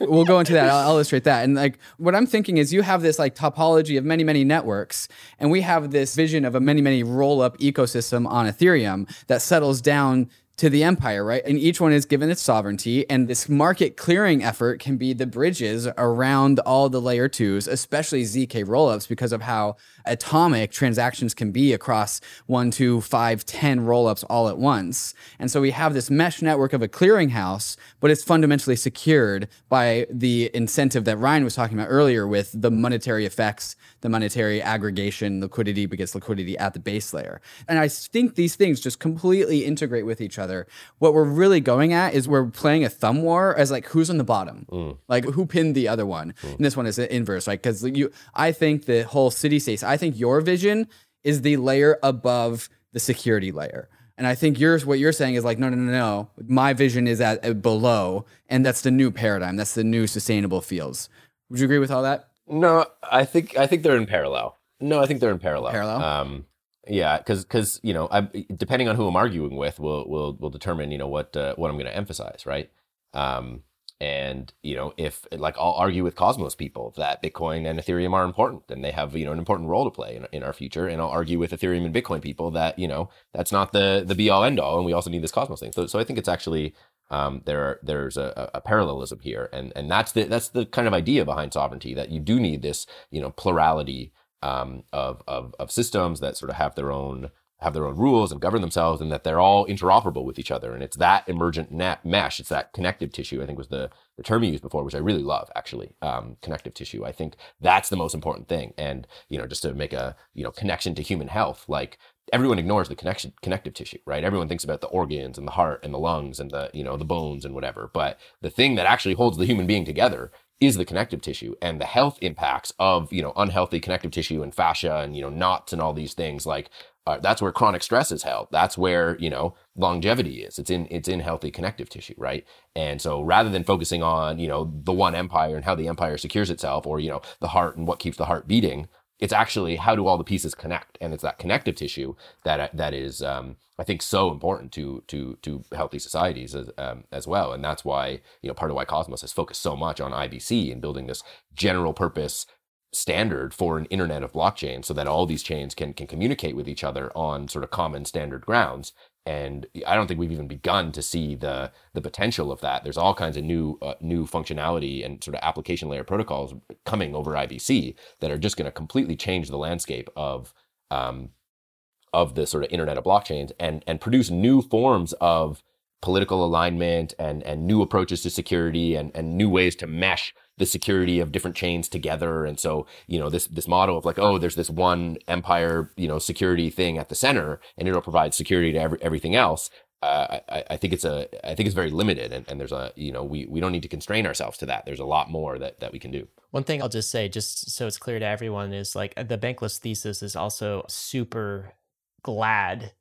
we'll go into that. I'll, I'll, illustrate that. And like what I'm thinking is you have this like topology of many many networks, and we have this vision of a many many roll up ecosystem on Ethereum that settles down to the empire, right? And each one is given its sovereignty. And this market clearing effort can be the bridges around all the layer twos, especially ZK rollups, because of how atomic transactions can be across one, two, five, ten rollups all at once. And so we have this mesh network of a clearinghouse, but it's fundamentally secured by the incentive that Ryan was talking about earlier with the monetary effects, the monetary aggregation, liquidity begets liquidity at the base layer. And I think these things just completely integrate with each other. What we're really going at is we're playing a thumb war as like who's on the bottom, mm. like who pinned the other one. Mm. And this one is the inverse, right? Because you, I think the whole city states. I think your vision is the layer above the security layer. And I think yours, what you're saying is like, no, no, no, no. My vision is at, at below, and that's the new paradigm. That's the new sustainable fields. Would you agree with all that? No, I think I think they're in parallel. No, I think they're in parallel. Parallel. Um, yeah, because because you know, I, depending on who I'm arguing with, will will will determine you know what uh, what I'm going to emphasize, right? Um, and you know, if like I'll argue with Cosmos people that Bitcoin and Ethereum are important and they have you know an important role to play in, in our future, and I'll argue with Ethereum and Bitcoin people that you know that's not the the be all end all, and we also need this Cosmos thing. So so I think it's actually um, there are, there's a, a, parallelism here, and and that's the that's the kind of idea behind sovereignty that you do need this you know plurality um, of, of, of systems that sort of have their own have their own rules and govern themselves and that they're all interoperable with each other. And it's that emergent mesh it's that connective tissue i think was the, the term you used before which i really love actually um, connective tissue. I think that's the most important thing. And you know just to make a you know connection to human health like everyone ignores the connection connective tissue right? Everyone thinks about the organs and the heart and the lungs and the you know the bones and whatever. But the thing that actually holds the human being together is the connective tissue and the health impacts of you know unhealthy connective tissue and fascia and you know knots and all these things. Like that's where chronic stress is held. That's where you know longevity is. It's in it's in healthy connective tissue right? And so rather than focusing on you know the one empire and how the empire secures itself or you know the heart and what keeps the heart beating it's actually how do all the pieces connect? And it's that connective tissue that that is um, i think so important to to to healthy societies as, um, as well. And that's why you know part of why cosmos has focused so much on ibc and building this general purpose standard for an internet of blockchains so that all these chains can can communicate with each other on sort of common standard grounds and I don't think we've even begun to see the the potential of that. There's all kinds of new uh, new functionality and sort of application layer protocols coming over IBC that are just going to completely change the landscape of um, of the sort of internet of blockchains and and produce new forms of political alignment and and new approaches to security and and new ways to mesh the security of different chains together. And so, you know, this this model of like, oh, there's this one empire, you know, security thing at the center, and it'll provide security to every, everything else. Uh, I, I, think it's a I think it's very limited, and, and there's a you know we we don't need to constrain ourselves to that. There's a lot more that that we can do. One thing I'll just say, just so it's clear to everyone, is like the bankless thesis is also super glad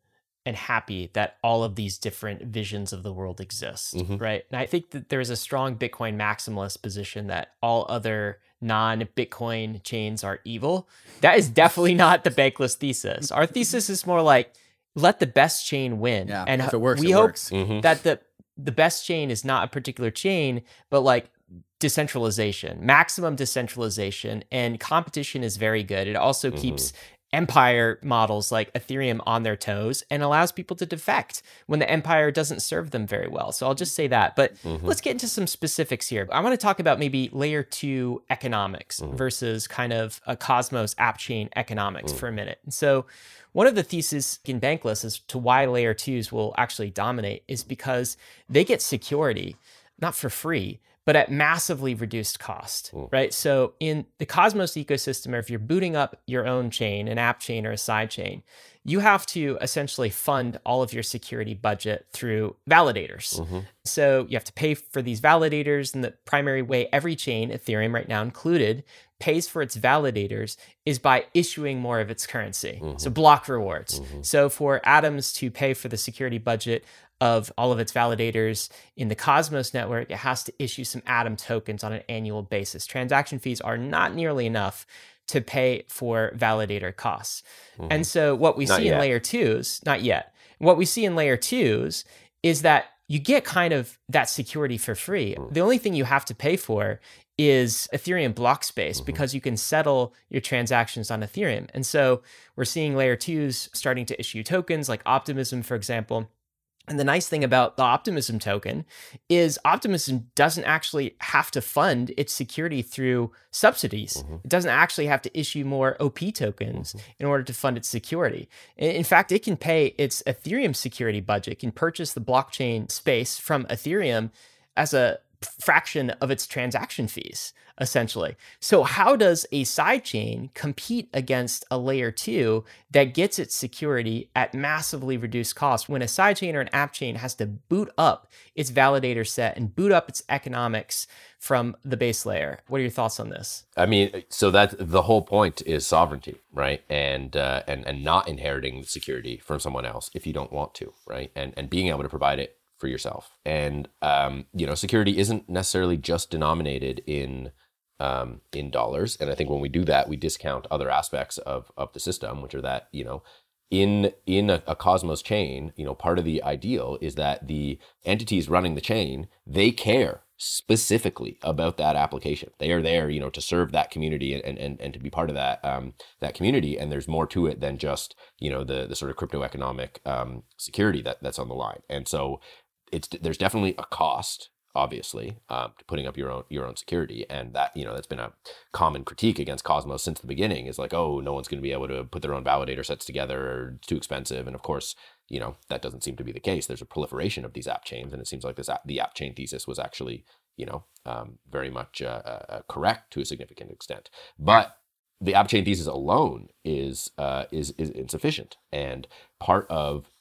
and happy that all of these different visions of the world exist, mm-hmm. right? And I think that there's a strong Bitcoin maximalist position that all other non-Bitcoin chains are evil. That is definitely not the bankless thesis. Our thesis is more like let the best chain win. Yeah, and if it works, we it hope works. Mm-hmm. that the the best chain is not a particular chain, but like decentralization, maximum decentralization, and competition is very good. It also mm-hmm. keeps empire models like Ethereum on their toes and allows people to defect when the empire doesn't serve them very well. So I'll just say that. But mm-hmm. let's get into some specifics here. I want to talk about maybe layer two economics mm-hmm. versus kind of a Cosmos app chain economics mm-hmm. for a minute. And so one of the theses in Bankless as to why layer twos will actually dominate is because they get security, not for free, but at massively reduced cost, mm. right? So in the Cosmos ecosystem, or if you're booting up your own chain, an app chain or a side chain, you have to essentially fund all of your security budget through validators. Mm-hmm. So you have to pay for these validators, and the primary way every chain, Ethereum right now included, pays for its validators is by issuing more of its currency. Mm-hmm. So block rewards. Mm-hmm. So for Atoms to pay for the security budget of all of its validators in the Cosmos network, it has to issue some Atom tokens on an annual basis. Transaction fees are not nearly enough to pay for validator costs. Mm-hmm. And so what we not see yet. in layer twos, not yet. What we see in layer twos is that you get kind of that security for free. Mm-hmm. The only thing you have to pay for is Ethereum block space mm-hmm. because you can settle your transactions on Ethereum. And so we're seeing layer twos starting to issue tokens like Optimism, for example And the nice thing about the Optimism token is Optimism doesn't actually have to fund its security through subsidies. Mm-hmm. It doesn't actually have to issue more OP tokens mm-hmm. in order to fund its security. In fact, it can pay its Ethereum security budget, it can purchase the blockchain space from Ethereum as a fraction of its transaction fees essentially. So how does a sidechain compete against a layer 2 that gets its security at massively reduced cost when a sidechain or an app chain has to boot up its validator set and boot up its economics from the base layer? What are your thoughts on this? I mean, so that the whole point is sovereignty, right? And uh, and and not inheriting security from someone else if you don't want to, right? And and being able to provide it for yourself. And um, you know, security isn't necessarily just denominated in um, in dollars. And I think when we do that, we discount other aspects of of the system, which are that you know. In in a, a Cosmos chain, you know, part of the ideal is that the entities running the chain they care specifically about that application. They are there, you know, to serve that community and and, and to be part of that um, that community. And there's more to it than just you know the the sort of crypto economic um, security that that's on the line. And so it's there's definitely a cost obviously um, to putting up your own your own security. And that you know that's been a common critique against cosmos since the beginning is like oh no one's going to be able to put their own validator sets together. Or it's too expensive. And of course you know that doesn't seem to be the case. There's a proliferation of these app chains. And it seems like this app, the app chain thesis was actually you know um, very much uh, uh, uh correct to a significant extent. But the app chain thesis alone is uh, is is insufficient. And part of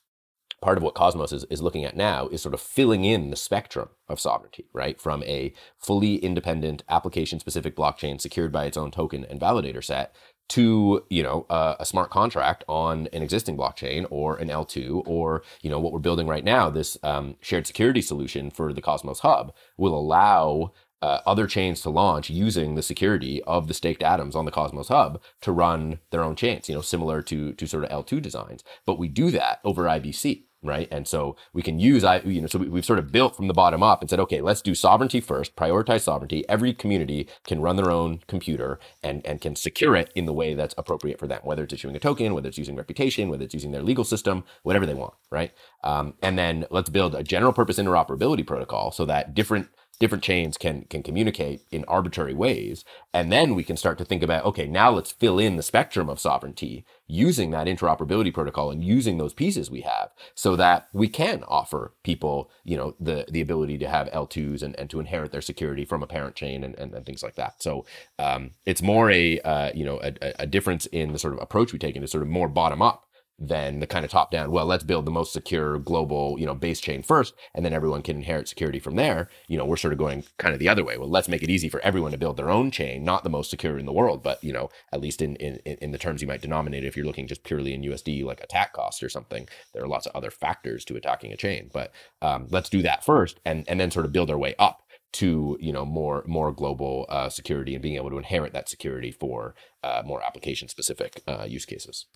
part of what Cosmos is, is looking at now is sort of filling in the spectrum of sovereignty, right? From a fully independent application specific blockchain secured by its own token and validator set to, you know, uh, a smart contract on an existing blockchain or an L2 or, you know, what we're building right now, this um, shared security solution for the Cosmos Hub will allow uh, other chains to launch using the security of the staked atoms on the Cosmos Hub to run their own chains, you know, similar to to sort of L2 designs. But we do that over IBC right? And so we can use, I, you know, so we, have sort of built from the bottom up and said, okay, let's do sovereignty first, prioritize sovereignty. Every community can run their own computer and, and can secure it in the way that's appropriate for them, whether it's issuing a token, whether it's using reputation, whether it's using their legal system, whatever they want, right? Um, and then let's build a general purpose interoperability protocol so that different different chains can can communicate in arbitrary ways. And then we can start to think about okay now let's fill in the spectrum of sovereignty using that interoperability protocol and using those pieces we have so that we can offer people you know the the ability to have l2s and, and to inherit their security from a parent chain and, and, and things like that. So um, it's more a uh, you know a, a difference in the sort of approach we take into sort of more bottom up than the kind of top down well let's build the most secure global you know base chain first and then everyone can inherit security from there. You know we're sort of going kind of the other way. Well let's make it easy for everyone to build their own chain not the most secure in the world but you know at least in in, in the terms you might denominate if you're looking just purely in usd like attack cost or something there are lots of other factors to attacking a chain. But um, let's do that first and and then sort of build our way up to you know more more global uh, security and being able to inherit that security for uh, more application specific uh, use cases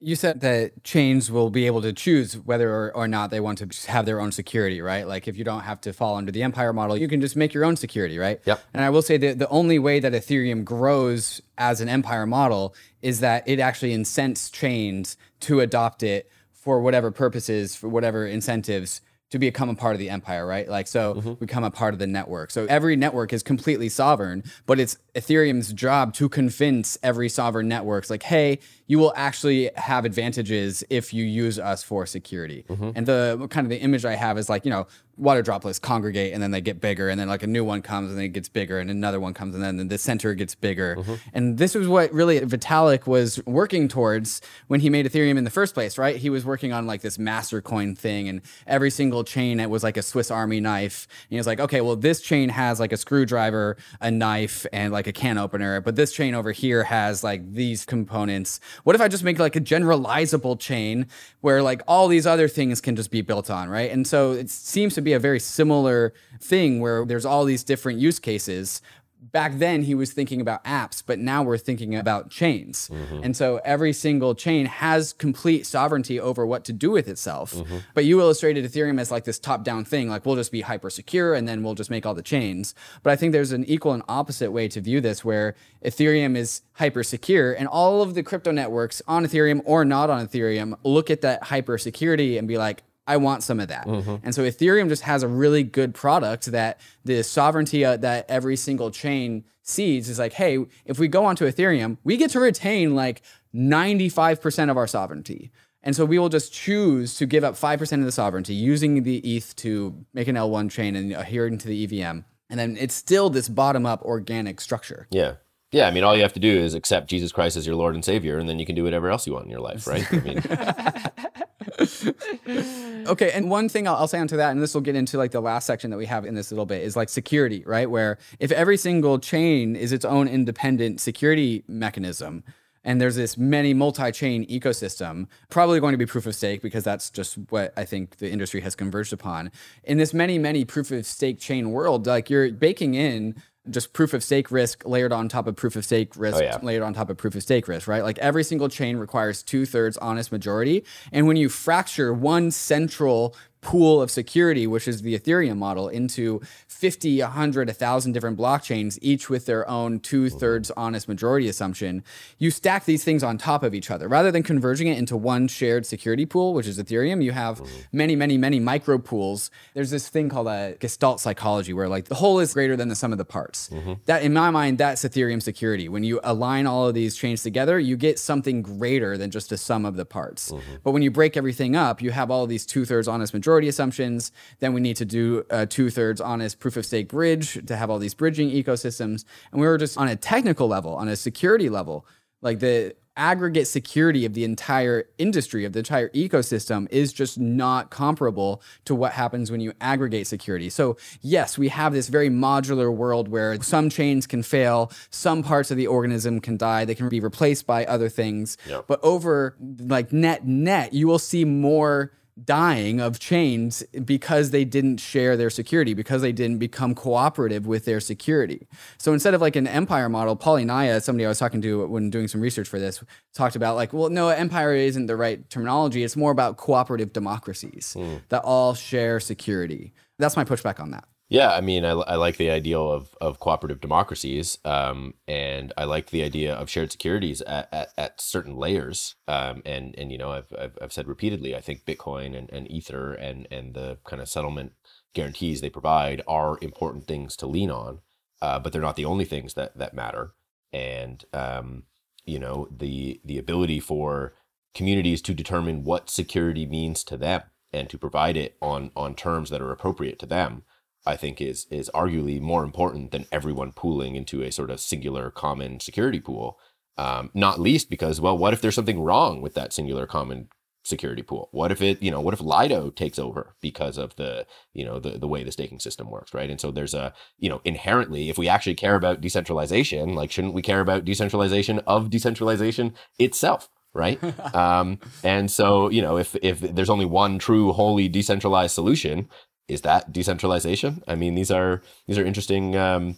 you said that chains will be able to choose whether or, or, not they want to have their own security, right? Like if you don't have to fall under the Empire model, you can just make your own security, right? Yep. And I will say that the only way that Ethereum grows as an Empire model is that it actually incents chains to adopt it for whatever purposes, for whatever incentives to become a part of the empire, right? Like, so mm-hmm. become a part of the network. So every network is completely sovereign, but it's Ethereum's job to convince every sovereign networks, like, hey, you will actually have advantages if you use us for security. Mm-hmm. And the kind of the image I have is like, you know, water droplets congregate and then they get bigger and then like a new one comes and then it gets bigger and another one comes and then the center gets bigger. Mm-hmm. and this was what really vitalik was working towards when he made ethereum in the first place right? He was working on like this Mastercoin thing and every single chain it was like a swiss army knife. And he was like okay well this chain has like a screwdriver a knife and like a can opener but this chain over here has like these components. What if i just make like a generalizable chain where like all these other things can just be built on right? And so it seems to be be a very similar thing where there's all these different use cases back then he was thinking about apps, but now we're thinking about chains. Mm-hmm. And so every single chain has complete sovereignty over what to do with itself. Mm-hmm. But you illustrated Ethereum as like this top down thing, like we'll just be hyper secure and then we'll just make all the chains. But I think there's an equal and opposite way to view this where Ethereum is hyper secure and all of the crypto networks on Ethereum or not on Ethereum look at that hyper security and be like, I want some of that. And so Ethereum just has a really good product that the sovereignty uh, that every single chain sees is like, hey, if we go onto Ethereum, we get to retain like 95% of our sovereignty. And so we will just choose to give up 5% of the sovereignty using the ETH to make an L1 chain and adhering to the EVM. And then it's still this bottom up organic structure. Yeah. Yeah, I mean, all you have to do is accept Jesus Christ as your Lord and Savior, and then you can do whatever else you want in your life, right? I mean, Okay, and one thing I'll, I'll say onto that, and this will get into like the last section that we have in this little bit, is like security, right? Where if every single chain is its own independent security mechanism, and there's this many multi-chain ecosystem, probably going to be proof of stake because that's just what I think the industry has converged upon. In this many, many proof of stake chain world, like you're baking in just proof of stake risk layered on top of proof of stake risk Oh, yeah. layered on top of proof of stake risk, right? Like every single chain requires two thirds honest majority. And when you fracture one central pool of security, which is the Ethereum model, into 50, 100, 1,000 different blockchains, each with their own two thirds honest majority assumption, you stack these things on top of each other. Rather than converging it into one shared security pool, which is Ethereum, you have many, many, many micro pools. There's this thing called a gestalt psychology where like the whole is greater than the sum of the parts. That, in my mind, that's Ethereum security. When you align all of these chains together, you get something greater than just a sum of the parts. But when you break everything up, you have all these two thirds honest majority assumptions. Then we need to do uh, a two thirds honest proof of stake bridge to have all these bridging ecosystems. And we were just on a technical level, on a security level, like the aggregate security of the entire industry of the entire ecosystem is just not comparable to what happens when you aggregate security. So, yes, we have this very modular world where some chains can fail, some parts of the organism can die, they can be replaced by other things. Yep. But over like net net, you will see more dying of chains because they didn't share their security, because they didn't become cooperative with their security. So instead of like an empire model, Polynya, somebody I was talking to when doing some research for this, talked about like, well, no, empire isn't the right terminology. It's more about cooperative democracies hmm. that all share security. That's my pushback on that. Yeah, I mean, I, I like the ideal of, of cooperative democracies, um, and I like the idea of shared securities at, at, at certain layers. Um, and and you know, I've, I've I've said repeatedly, I think Bitcoin and, and Ether and and the kind of settlement guarantees they provide are important things to lean on, uh, but they're not the only things that that matter. And um, you know, the the ability for communities to determine what security means to them and to provide it on on terms that are appropriate to them I think is is arguably more important than everyone pooling into a sort of singular common security pool. Um, not least because, well, what if there's something wrong with that singular common security pool? What if it, you know, what if Lido takes over because of the, you know, the the way the staking system works, right? And so there's a, you know, inherently, if we actually care about decentralization, like, shouldn't we care about decentralization of decentralization itself? Right. um, and so, you know, if if there's only one true, wholly decentralized solution, is that decentralization? I mean, these are these are interesting um,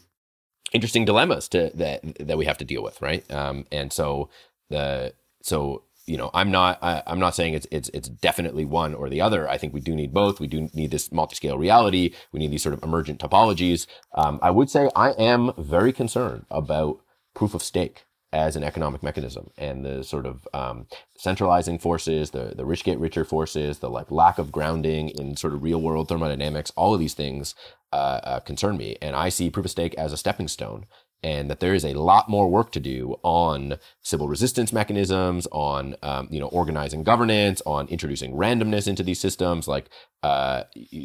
interesting dilemmas to that that we have to deal with, right? Um, and so the so you know, I'm not I, I'm not saying it's it's it's definitely one or the other. I think we do need both. We do need this multi-scale reality. We need these sort of emergent topologies. Um, I would say I am very concerned about proof of stake as an economic mechanism and the sort of um, centralizing forces, the the rich get richer forces, the like lack of grounding in sort of real world thermodynamics. All of these things uh, uh, concern me, and I see proof of stake as a stepping stone. And that there is a lot more work to do on Sybil resistance mechanisms, on um, you know organizing governance, on introducing randomness into these systems, like uh,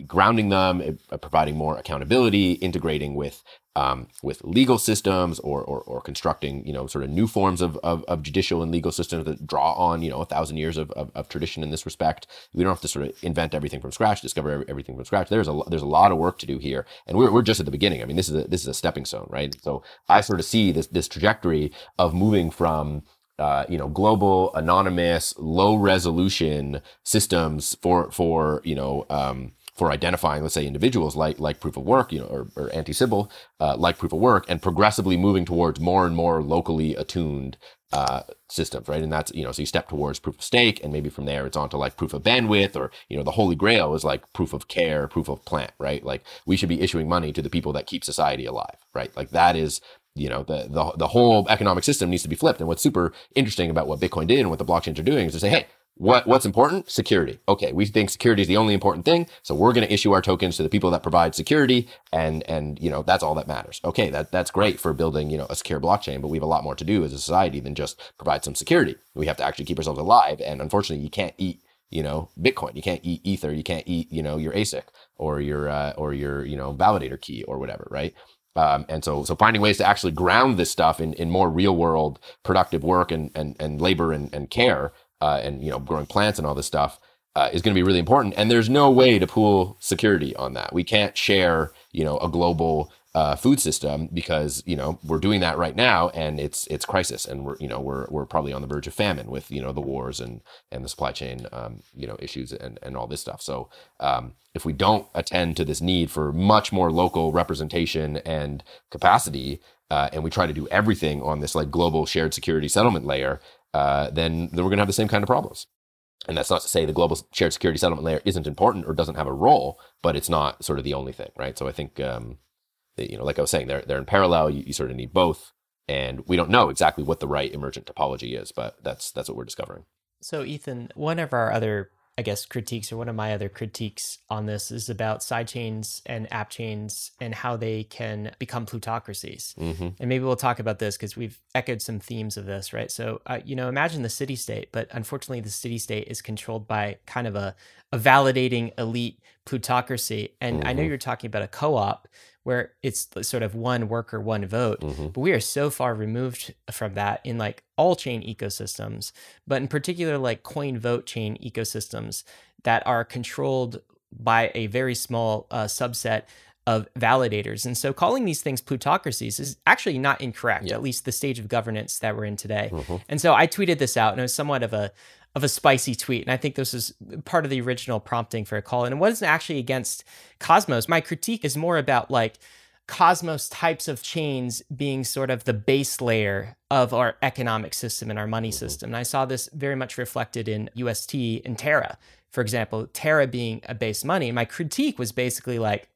grounding them, uh, providing more accountability, integrating with um, with legal systems or, or, or constructing, you know, sort of new forms of, of, of judicial and legal systems that draw on, you know, a thousand years of, of, of tradition in this respect. We don't have to sort of invent everything from scratch, discover everything from scratch. There's a, there's a lot of work to do here. And we're, we're just at the beginning. I mean, this is a, this is a stepping stone, right? So I sort of see this, this trajectory of moving from, uh, you know, global, anonymous, low resolution systems for, for, you know, um, for identifying, let's say, individuals like like proof of work, you know, or, or anti-Sybil, uh, like proof of work, and progressively moving towards more and more locally attuned uh, systems, right? And that's you know, so you step towards proof of stake, and maybe from there it's on to like proof of bandwidth, or you know, the holy grail is like proof of care, proof of plant, right? Like we should be issuing money to the people that keep society alive, right? Like that is you know the, the the whole economic system needs to be flipped and what's super interesting about what bitcoin did and what the blockchains are doing is to say hey what what's important? Security. Okay, we think security is the only important thing, so we're going to issue our tokens to the people that provide security, and and you know that's all that matters. Okay, that that's great for building you know a secure blockchain, but we have a lot more to do as a society than just provide some security. We have to actually keep ourselves alive, and unfortunately, you can't eat you know Bitcoin, you can't eat Ether, you can't eat you know your ASIC or your uh, or your you know validator key or whatever, right? Um, and so, so finding ways to actually ground this stuff in, in more real world productive work and, and, and labor and, and care uh, and you know growing plants and all this stuff uh, is going to be really important. And there's no way to pool security on that. We can't share you know a global uh, food system because you know we're doing that right now and it's it's crisis and we're you know we're we're probably on the verge of famine with you know the wars and and the supply chain um, you know issues and and all this stuff. So um, if we don't attend to this need for much more local representation and capacity. Uh, and we try to do everything on this like global shared security settlement layer, uh, then, then we're going to have the same kind of problems. And that's not to say the global shared security settlement layer isn't important or doesn't have a role, but it's not sort of the only thing, right? So I think, um, you know, like I was saying, they're, they're in parallel. You, you sort of need both. And we don't know exactly what the right emergent topology is, but that's, that's what we're discovering. So, Ethan, one of our other I guess, critiques or one of my other critiques on this is about sidechains and app chains and how they can become plutocracies. Mm-hmm. And maybe we'll talk about this because we've echoed some themes of this, right? So, uh, you know, imagine the city state, but unfortunately, the city state is controlled by kind of a, a validating elite plutocracy. And mm-hmm. I know mm-hmm. you're talking about a co op where it's sort of one worker, one vote. Mm-hmm. But we are so far removed from that in like all chain ecosystems, but in particular, like coin vote chain ecosystems that are controlled by a very small uh, subset of validators. And so calling these things plutocracies is actually not incorrect, yeah. at least the stage of governance that we're in today. Mm-hmm. And so I tweeted this out and it was somewhat of a of a spicy tweet. And I think this is part of the original prompting for a call. And it wasn't actually against Cosmos. My critique is more about like Cosmos types of chains being sort of the base layer of our economic system and our money mm-hmm. system. And I saw this very much reflected in UST and Terra, for example, Terra being a base money. And my critique was basically like,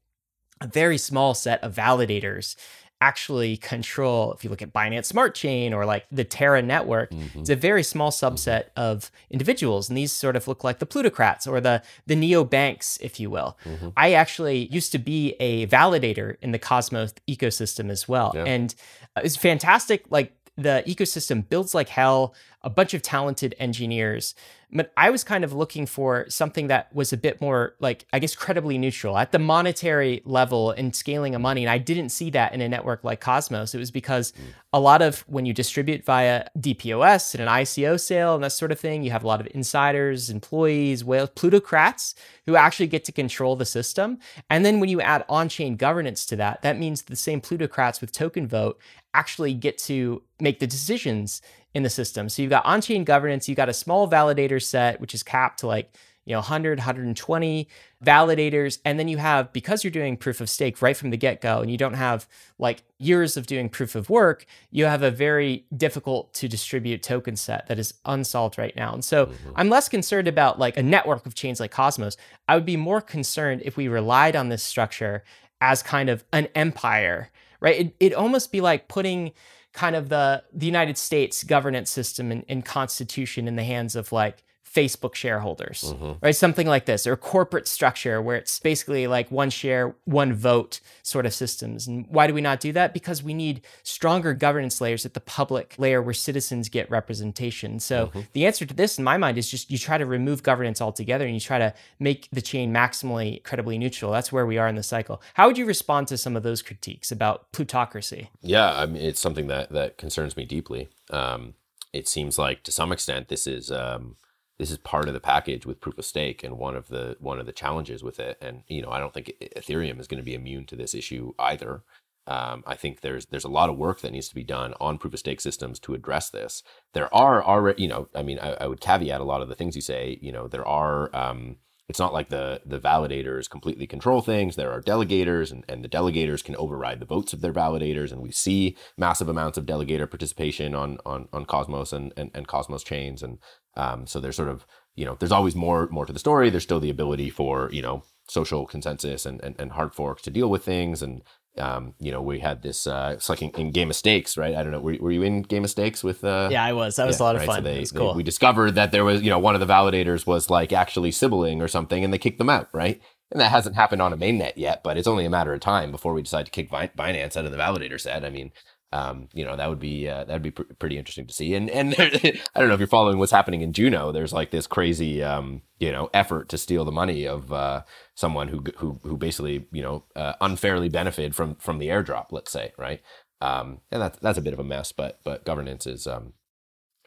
a very small set of validators actually control if you look at Binance Smart Chain or like the Terra network mm-hmm. it's a very small subset mm-hmm. of individuals and these sort of look like the plutocrats or the the neo banks if you will mm-hmm. I actually used to be a validator in the Cosmos ecosystem as well yeah. and it's fantastic like the ecosystem builds like hell a bunch of talented engineers but I was kind of looking for something that was a bit more like, I guess, credibly neutral at the monetary level and scaling of money. And I didn't see that in a network like Cosmos. It was because mm. a lot of when you distribute via DPoS and an ICO sale and that sort of thing, you have a lot of insiders, employees, whales, plutocrats who actually get to control the system. And then when you add on chain governance to that, that means the same plutocrats with token vote actually get to make the decisions in the system. So you've got on-chain governance, you've got a small validator set, which is capped to like, you know, 100, 120 validators. And then you have, because you're doing proof of stake right from the get-go and you don't have like years of doing proof of work, you have a very difficult to distribute token set that is unsolved right now. And so mm-hmm. I'm less concerned about like a network of chains like Cosmos. I would be more concerned if we relied on this structure as kind of an empire, right? It, it'd almost be like putting kind of the the United States governance system and, and constitution in the hands of like Facebook shareholders, mm-hmm. right? Something like this, or corporate structure where it's basically like one share, one vote sort of systems. And why do we not do that? Because we need stronger governance layers at the public layer where citizens get representation. So mm-hmm. the answer to this, in my mind, is just you try to remove governance altogether and you try to make the chain maximally credibly neutral. That's where we are in the cycle. How would you respond to some of those critiques about plutocracy? Yeah, I mean, it's something that that concerns me deeply. Um, it seems like to some extent this is. Um, this is part of the package with proof of stake and one of the one of the challenges with it. And you know i don't think ethereum is going to be immune to this issue either. Um, i think there's there's a lot of work that needs to be done on proof of stake systems to address this. There are already you know i mean I, I, would caveat a lot of the things you say. You know there are um, it's not like the the validators completely control things. There are delegators, and, and the delegators can override the votes of their validators, and we see massive amounts of delegator participation on on, on Cosmos and, and, and Cosmos chains, and um, so there's sort of you know there's always more more to the story. There's still the ability for you know social consensus and, and, and hard forks to deal with things and um, you know, we had this, uh, it's like in, in, Game of Stakes, right? I don't know. Were, were you in Game of Stakes with, uh, yeah, I was, that was yeah, a lot of right? fun. So they, cool. We discovered that there was, you know, one of the validators was like actually sibling or something and they kicked them out, right? And that hasn't happened on a mainnet yet, but it's only a matter of time before we decide to kick Binance out of the validator set. I mean, um, you know that would be uh, that would be pr- pretty interesting to see. And and I don't know if you're following what's happening in Juno. There's like this crazy um, you know effort to steal the money of uh, someone who who who basically you know uh, unfairly benefited from from the airdrop. Let's say right, um, and that's that's a bit of a mess. But but governance is um,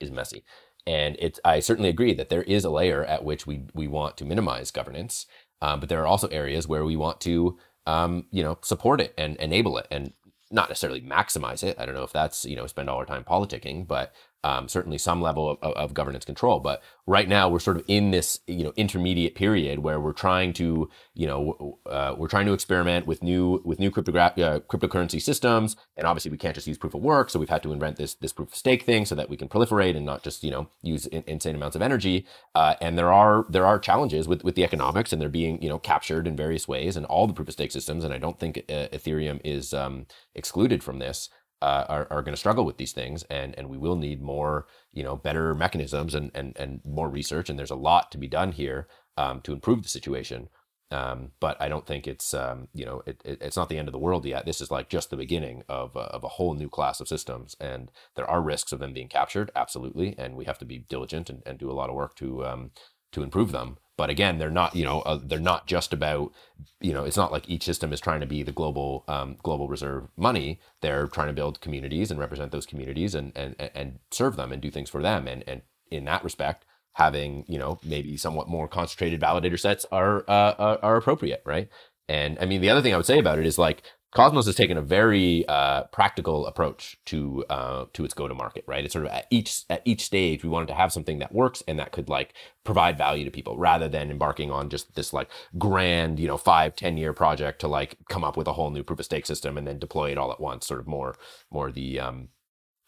is messy. And it's I certainly agree that there is a layer at which we we want to minimize governance, um, but there are also areas where we want to um, you know support it and enable it. And not necessarily maximize it. I don't know if that's, you know, spend all our time politicking, but um, certainly some level of, of, governance control. But right now we're sort of in this, you know, intermediate period where we're trying to, you know, uh, we're trying to experiment with new with new uh, cryptocurrency systems, and obviously we can't just use proof of work, so we've had to invent this this proof of stake thing so that we can proliferate and not just, you know, use in, insane amounts of energy. Uh, and there are there are challenges with with the economics, and they're being, you know, captured in various ways, and all the proof of stake systems, and I don't think uh, Ethereum is um, excluded from this uh, are, are going to struggle with these things and and we will need more you know better mechanisms and and and more research and there's a lot to be done here um, to improve the situation um, but I don't think it's um, you know it, it, it's not the end of the world yet. This is like just the beginning of uh, of a whole new class of systems, and there are risks of them being captured, absolutely, and we have to be diligent and, and do a lot of work to um, to improve them. But again, they're not, you know, uh, they're not just about, you know, it's not like each system is trying to be the global um, global reserve money. They're trying to build communities and represent those communities and and and serve them and do things for them. And and in that respect, having you know maybe somewhat more concentrated validator sets are uh, are, are appropriate, right? And I mean, the other thing I would say about it is like Cosmos has taken a very uh, practical approach to uh, to its go to market, right? It's sort of at each at each stage we wanted to have something that works and that could like provide value to people, rather than embarking on just this like grand, you know, five ten year project to like come up with a whole new proof of stake system and then deploy it all at once. Sort of more more the um,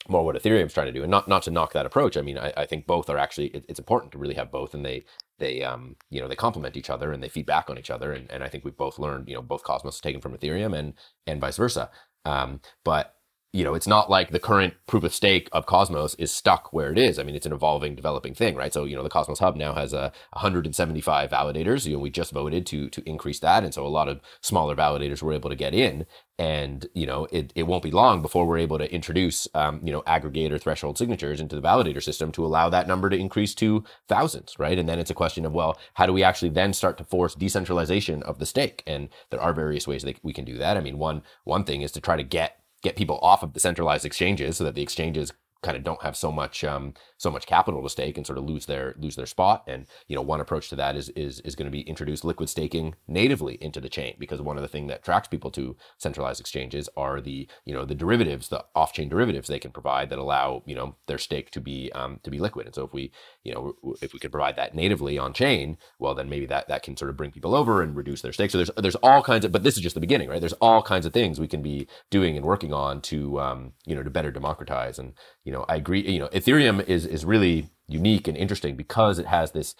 more what Ethereum's trying to do, and not not to knock that approach. I mean, I, I think both are actually it, it's important to really have both, and they they um you know they complement each other and they feed back on each other, and, and I think we've both learned you know both Cosmos taken from Ethereum and and vice versa. Um, but you know, it's not like the current proof of stake of Cosmos is stuck where it is. I mean, it's an evolving, developing thing, right? So, you know, the Cosmos Hub now has a 175 validators. You know, we just voted to to increase that, and so a lot of smaller validators were able to get in. And you know, it, it won't be long before we're able to introduce, um, you know, aggregator threshold signatures into the validator system to allow that number to increase to thousands, right? And then it's a question of, well, how do we actually then start to force decentralization of the stake? And there are various ways that we can do that. I mean, one one thing is to try to get get people off of the centralized exchanges so that the exchanges kind of don't have so much um, so much capital to stake and sort of lose their lose their spot. And you know, one approach to that is is is going to be introduce liquid staking natively into the chain because one of the things that attracts people to centralized exchanges are the you know the derivatives, the off chain derivatives they can provide that allow you know their stake to be um, to be liquid. And so if we you know if we could provide that natively on chain, well then maybe that that can sort of bring people over and reduce their stake. So there's there's all kinds of but this is just the beginning, right? There's all kinds of things we can be doing and working on to um, you know to better democratize and you know I agree you know Ethereum is is really unique and interesting because it has this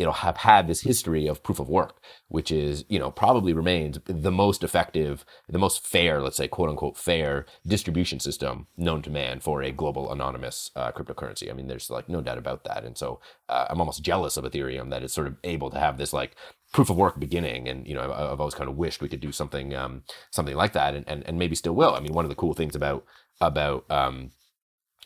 it'll have had this history of proof of work, which is, you know, probably remains the most effective, the most fair, let's say, quote unquote, fair distribution system known to man for a global anonymous uh, cryptocurrency. I mean, there's like no doubt about that. And so uh, I'm almost jealous of Ethereum that it's sort of able to have this like proof of work beginning. And, you know, I've, I've always kind of wished we could do something, um, something like that and, and, and maybe still will. I mean, one of the cool things about, about, um,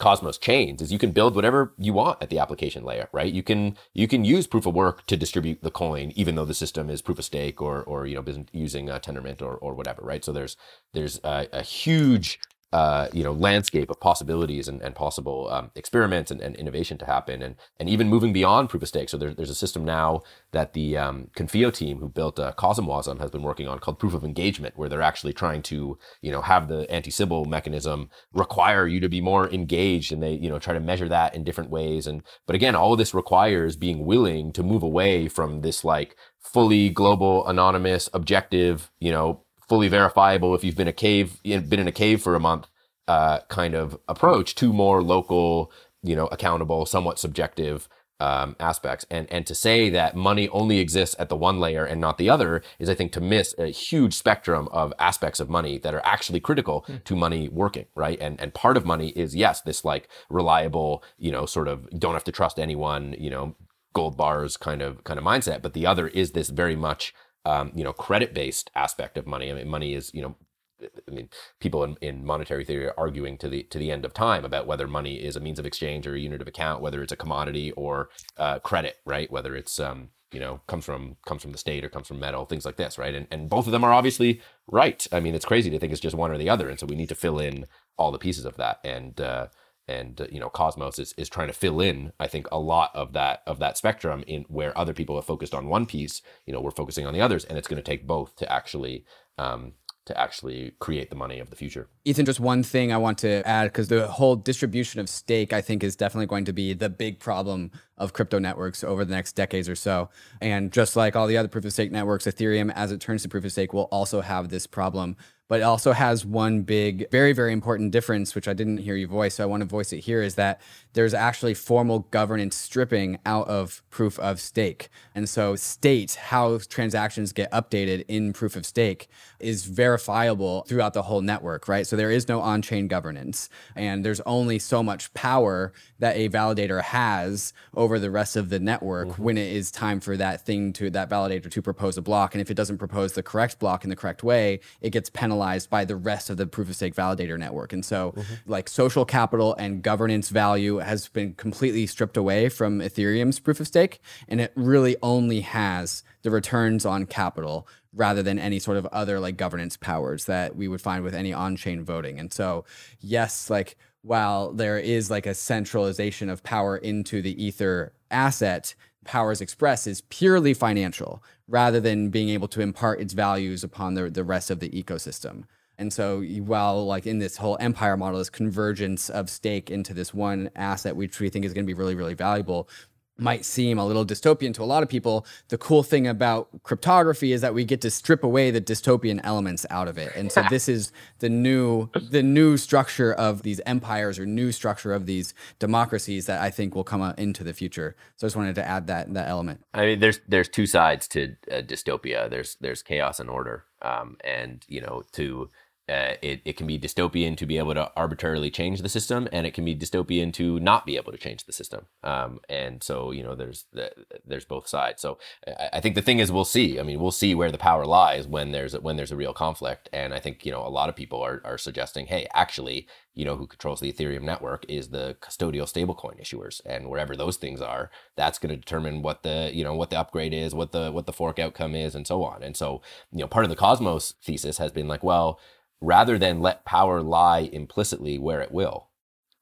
Cosmos chains is you can build whatever you want at the application layer, right? You can you can use proof of work to distribute the coin, even though the system is proof of stake or or you know using a Tendermint or or whatever, right? So there's there's a, a huge uh, you know landscape of possibilities and, and possible um, experiments and, and, innovation to happen and and even moving beyond proof of stake. So there's there's a system now that the um, Confio team who built uh, CosmWasm has been working on called proof of engagement, where they're actually trying to you know have the anti-Sybil mechanism require you to be more engaged, and they you know try to measure that in different ways. And but again, all of this requires being willing to move away from this like fully global, anonymous, objective, you know, fully verifiable if you've been a cave been in a cave for a month uh, kind of approach to more local you know accountable somewhat subjective um, aspects. And and to say that money only exists at the one layer and not the other is, I think, to miss a huge spectrum of aspects of money that are actually critical mm. to money working, right? And and part of money is yes, this like reliable, you know, sort of don't have to trust anyone, you know, gold bars kind of kind of mindset. But the other is this very much um, you know, credit based aspect of money. I mean, money is, you know, I mean, people in, in monetary theory are arguing to the to the end of time about whether money is a means of exchange or a unit of account, whether it's a commodity or uh, credit, right? Whether it's um, you know comes from comes from the state or comes from metal, things like this, right? And and both of them are obviously right. I mean, it's crazy to think it's just one or the other, and so we need to fill in all the pieces of that. And uh, and uh, you know, Cosmos is, is trying to fill in, I think, a lot of that of that spectrum in where other people have focused on one piece. You know, we're focusing on the others, and it's going to take both to actually um, to actually create the money of the future. Ethan, just one thing I want to add because the whole distribution of stake, I think, is definitely going to be the big problem of crypto networks over the next decades or so. And just like all the other proof of stake networks, Ethereum, as it turns to proof of stake, will also have this problem but it also has one big, very, very important difference, which I didn't hear you voice. So I want to voice it here is that there's actually formal governance stripping out of proof of stake. And so, state how transactions get updated in proof of stake is verifiable throughout the whole network, right? So, there is no on chain governance, and there's only so much power that a validator has over the rest of the network mm-hmm. when it is time for that thing to that validator to propose a block. And if it doesn't propose the correct block in the correct way, it gets penalized by the rest of the proof of stake validator network. And so, mm-hmm. like social capital and governance value has been completely stripped away from Ethereum's proof of stake, and it really only has the returns on capital rather than any sort of other like governance powers that we would find with any on-chain voting. And so, yes, like while there is like a centralization of power into the Ether asset, Powers Express is purely financial rather than being able to impart its values upon the, the rest of the ecosystem. And so while like in this whole empire model, this convergence of stake into this one asset, which we think is going to be really, really valuable, might seem a little dystopian to a lot of people, the cool thing about cryptography is that we get to strip away the dystopian elements out of it. And so this is the new the new structure of these empires or new structure of these democracies that I think will come into the future. So I just wanted to add that that element. I mean, there's there's two sides to uh, dystopia. There's there's chaos and order, um, and you know to uh, it, it can be dystopian to be able to arbitrarily change the system and it can be dystopian to not be able to change the system. Um, and so you know there's the, there's both sides. So I, I, think the thing is we'll see. I mean we'll see where the power lies when there's a, when there's a real conflict. And i think you know a lot of people are, are suggesting hey actually you know who controls the ethereum network is the custodial stablecoin issuers. And wherever those things are that's going to determine what the you know what the upgrade is what the what the fork outcome is and so on. And so you know part of the cosmos thesis has been like well rather than let power lie implicitly where it will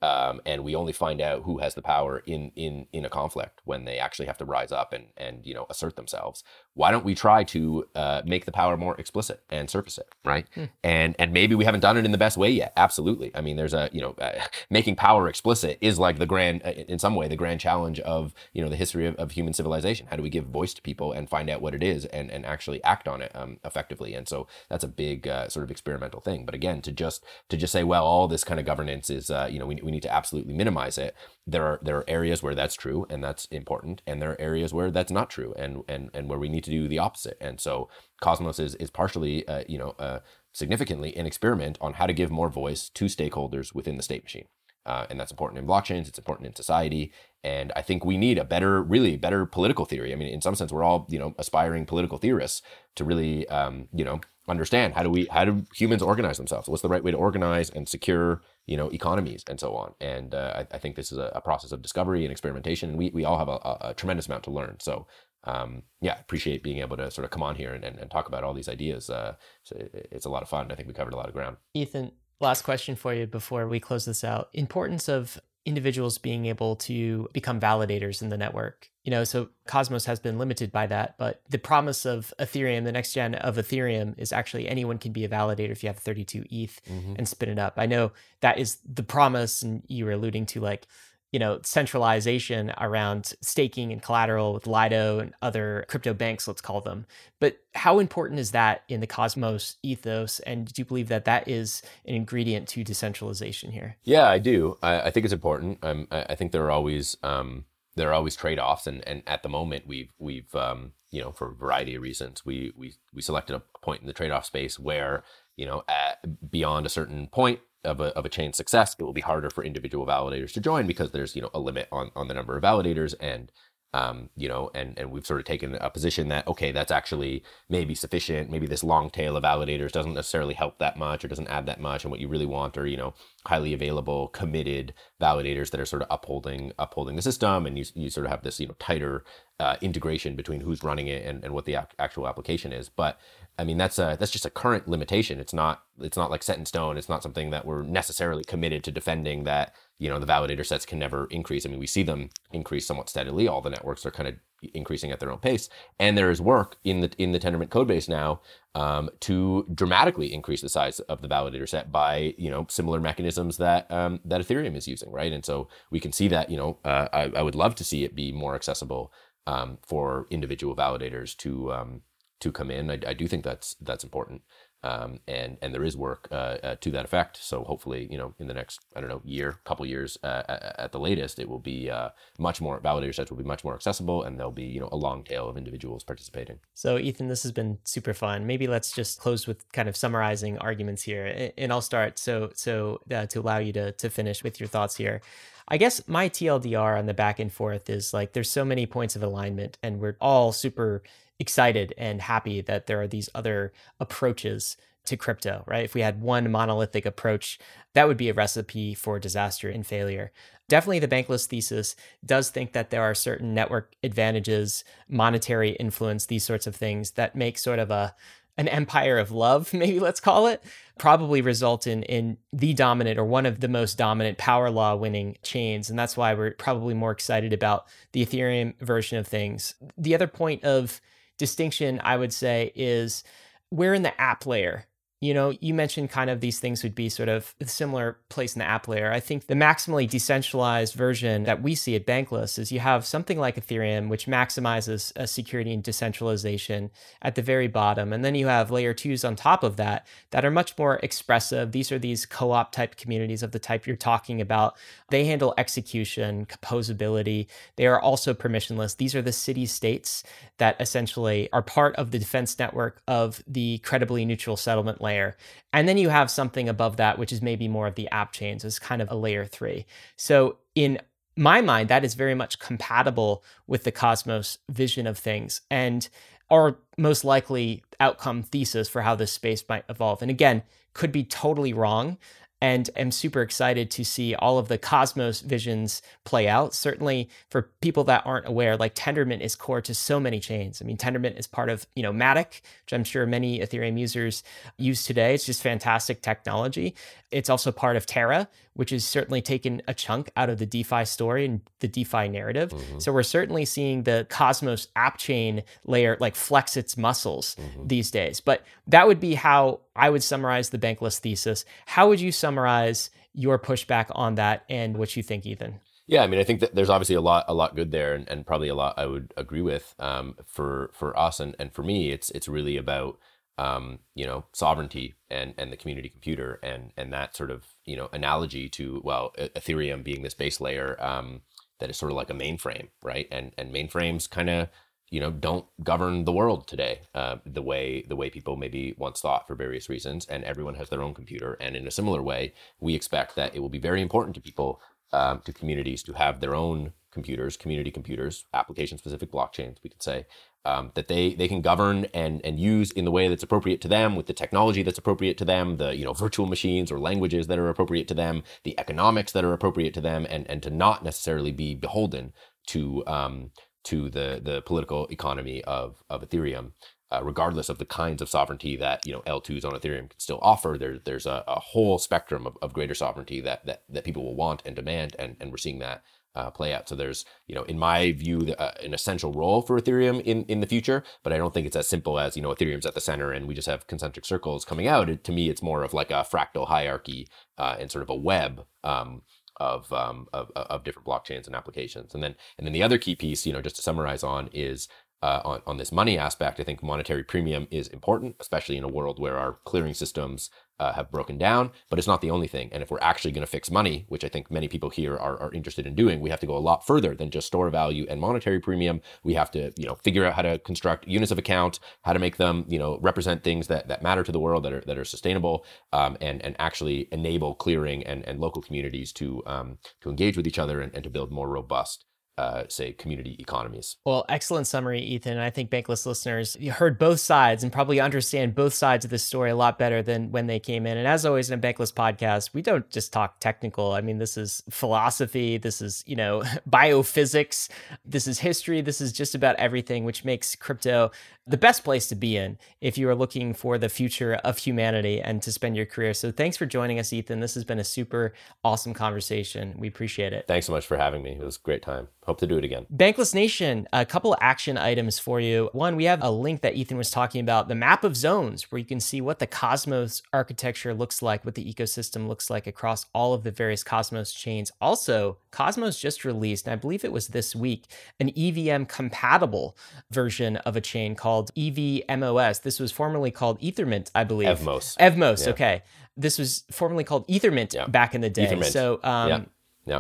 um, and we only find out who has the power in in in a conflict when they actually have to rise up and and you know assert themselves. Why don't we try to uh, make the power more explicit and surface it, right? Hmm. And and maybe we haven't done it in the best way yet. Absolutely. I mean, there's a you know uh, making power explicit is like the grand uh, in some way the grand challenge of you know the history of, of, human civilization. How do we give voice to people and find out what it is and and actually act on it um, effectively? And so that's a big uh, sort of experimental thing. But again, to just to just say, well, all this kind of governance is uh, you know we, we need to absolutely minimize it. There are there are areas where that's true and that's important, and there are areas where that's not true and and and where we need to do the opposite. And so Cosmos is is partially uh, you know uh, significantly an experiment on how to give more voice to stakeholders within the state machine. Uh, and that's important in blockchains. It's important in society, and I think we need a better, really better political theory. I mean, in some sense, we're all you know aspiring political theorists to really um, you know understand how do we how do humans organize themselves what's the right way to organize and secure you know economies and so on. And uh, I, I, think this is a, a, process of discovery and experimentation and we, we all have a, a, a tremendous amount to learn. So um, yeah appreciate being able to sort of come on here and, and, and talk about all these ideas. Uh, so it, it's a lot of fun. I think we covered a lot of ground. Ethan last question for you before we close this out. Importance of individuals being able to become validators in the network. You know, so Cosmos has been limited by that, but the promise of Ethereum, the next gen of Ethereum, is actually anyone can be a validator if you have 32 ETH mm-hmm. and spin it up. I know that is the promise, and you were alluding to like you know, centralization around staking and collateral with Lido and other crypto banks, let's call them. But how important is that in the Cosmos ethos? And do you believe that that is an ingredient to decentralization here? Yeah, I do. I, I think it's important. I think there are always, um, there are always trade-offs and and at the moment we've we've um, you know for a variety of reasons we we we selected a point in the trade-off space where you know at, beyond a certain point of a, of a chain success it will be harder for individual validators to join because there's you know a limit on on the number of validators and um, you know, and and we've sort of taken a position that okay, that's actually maybe sufficient. Maybe this long tail of validators doesn't necessarily help that much or doesn't add that much. And what you really want are you know highly available, committed validators that are sort of upholding upholding the system, and you you sort of have this you know tighter uh, integration between who's running it and, and what the actual application is. But I mean, that's a that's just a current limitation. It's not it's not like set in stone. It's not something that we're necessarily committed to defending. That you know the validator sets can never increase. I mean, we see them increase somewhat steadily. All the networks are kind of increasing at their own pace, and there is work in the in the Tendermint code base now um, to dramatically increase the size of the validator set by you know similar mechanisms that um, that Ethereum is using, right? And so we can see that you know uh, I, I would love to see it be more accessible um, for individual validators to um, to come in. I, I do think that's that's important, um, and and there is work uh, uh, to that effect. So hopefully, you know, in the next I don't know year, couple years uh, at the latest, it will be uh, much more validator sets will be much more accessible, and there'll be you know a long tail of individuals participating. So Ethan, this has been super fun. Maybe let's just close with kind of summarizing arguments here, and I'll start. So so uh, to allow you to to finish with your thoughts here. I guess my TLDR on the back and forth is like there's so many points of alignment, and we're all super excited and happy that there are these other approaches to crypto, right? If we had one monolithic approach, that would be a recipe for disaster and failure. Definitely, the bankless thesis does think that there are certain network advantages, monetary influence, these sorts of things that make sort of a an empire of love, maybe let's call it, probably result in in the dominant or one of the most dominant power law winning chains. And that's why we're probably more excited about the Ethereum version of things. The other point of distinction I would say is we're in the app layer you know, you mentioned kind of these things would be sort of a similar place in the app layer. I think the maximally decentralized version that we see at Bankless is you have something like Ethereum, which maximizes security and decentralization at the very bottom. And then you have layer twos on top of that that are much more expressive. These are these co op type communities of the type you're talking about. They handle execution, composability. They are also permissionless. These are the city states that essentially are part of the defense network of the credibly neutral settlement layer layer. And then you have something above that, which is maybe more of the app chains as kind of a layer three. So in my mind, that is very much compatible with the Cosmos vision of things and our most likely outcome thesis for how this space might evolve. And again, could be totally wrong and am super excited to see all of the Cosmos visions play out. Certainly for people that aren't aware, like Tendermint is core to so many chains. I mean, Tendermint is part of, you know, Matic, which I'm sure many Ethereum users use today. It's just fantastic technology. It's also part of Terra, which has certainly taken a chunk out of the DeFi story and the DeFi narrative. Mm-hmm. So we're certainly seeing the Cosmos app chain layer like flex its muscles mm-hmm. these days. But that would be how I would summarize the bankless thesis. How would you summarize your pushback on that and what you think, Ethan? Yeah, I mean, I think that there's obviously a lot, a lot good there, and, and probably a lot I would agree with. Um, for for us and, and for me, it's it's really about um, you know, sovereignty and and the community computer and and that sort of you know analogy to well, Ethereum being this base layer um, that is sort of like a mainframe, right? And and mainframes kind of you know don't govern the world today uh, the way the way people maybe once thought for various reasons and everyone has their own computer and in a similar way we expect that it will be very important to people um, to communities to have their own computers community computers application specific blockchains we could say um, that they they can govern and and use in the way that's appropriate to them with the technology that's appropriate to them the you know virtual machines or languages that are appropriate to them the economics that are appropriate to them and and to not necessarily be beholden to um, to the the political economy of of Ethereum uh, regardless of the kinds of sovereignty that you know L2s on Ethereum can still offer, there, there's a, a whole spectrum of, of greater sovereignty that, that that people will want and demand, and, and we're seeing that uh, play out. So there's, you know, in my view, uh, an essential role for Ethereum in, in the future, but I don't think it's as simple as, you know, Ethereum's at the center and we just have concentric circles coming out. It, to me, it's more of like a fractal hierarchy uh, and sort of a web um, of, um, of, of different blockchains and applications. And then and then the other key piece, you know, just to summarize on is uh, on, on this money aspect, I think monetary premium is important, especially in a world where our clearing systems uh, have broken down. But it's not the only thing. And if we're actually going to fix money, which I think many people here are, are interested in doing, we have to go a lot further than just store value and monetary premium. We have to, you know, figure out how to construct units of account, how to make them, you know, represent things that, that matter to the world that are that are sustainable, um, and and actually enable clearing and, and local communities to um, to engage with each other and, and to build more robust uh, say community economies. Well, excellent summary, Ethan. I think Bankless listeners you heard both sides and probably understand both sides of the story a lot better than when they came in. And as always in a Bankless podcast, we don't just talk technical. I mean, this is philosophy, this is you know biophysics, this is history, this is just about everything, which makes crypto the best place to be in if you are looking for the future of humanity and to spend your career. So thanks for joining us, Ethan. This has been a super awesome conversation. We appreciate it. Thanks so much for having me. It was a great time. Hope to do it again. Bankless Nation, a couple of action items for you. One, we have a link that Ethan was talking about, the map of zones, where you can see what the Cosmos architecture looks like, what the ecosystem looks like across all of the various Cosmos chains. Also, Cosmos just released, and I believe it was this week, an EVM compatible version of a chain called called EVMOS. This was formerly called Ethermint, I believe. Evmos. Evmos, yeah. okay. This was formerly called Ethermint yeah. back in the day. Ethermint. So um, yeah.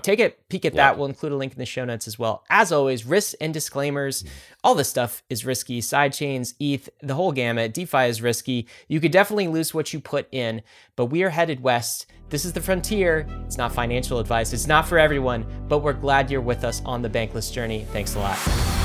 Take a peek at that. We'll include a link in the show notes as well. As always, risks and disclaimers. Mm-hmm. All this stuff is risky. Sidechains, ETH, the whole gamut. DeFi is risky. You could definitely lose what you put in, but we are headed west. This is the frontier. It's not financial advice. It's not for everyone, but we're glad you're with us on the bankless journey. Thanks a lot.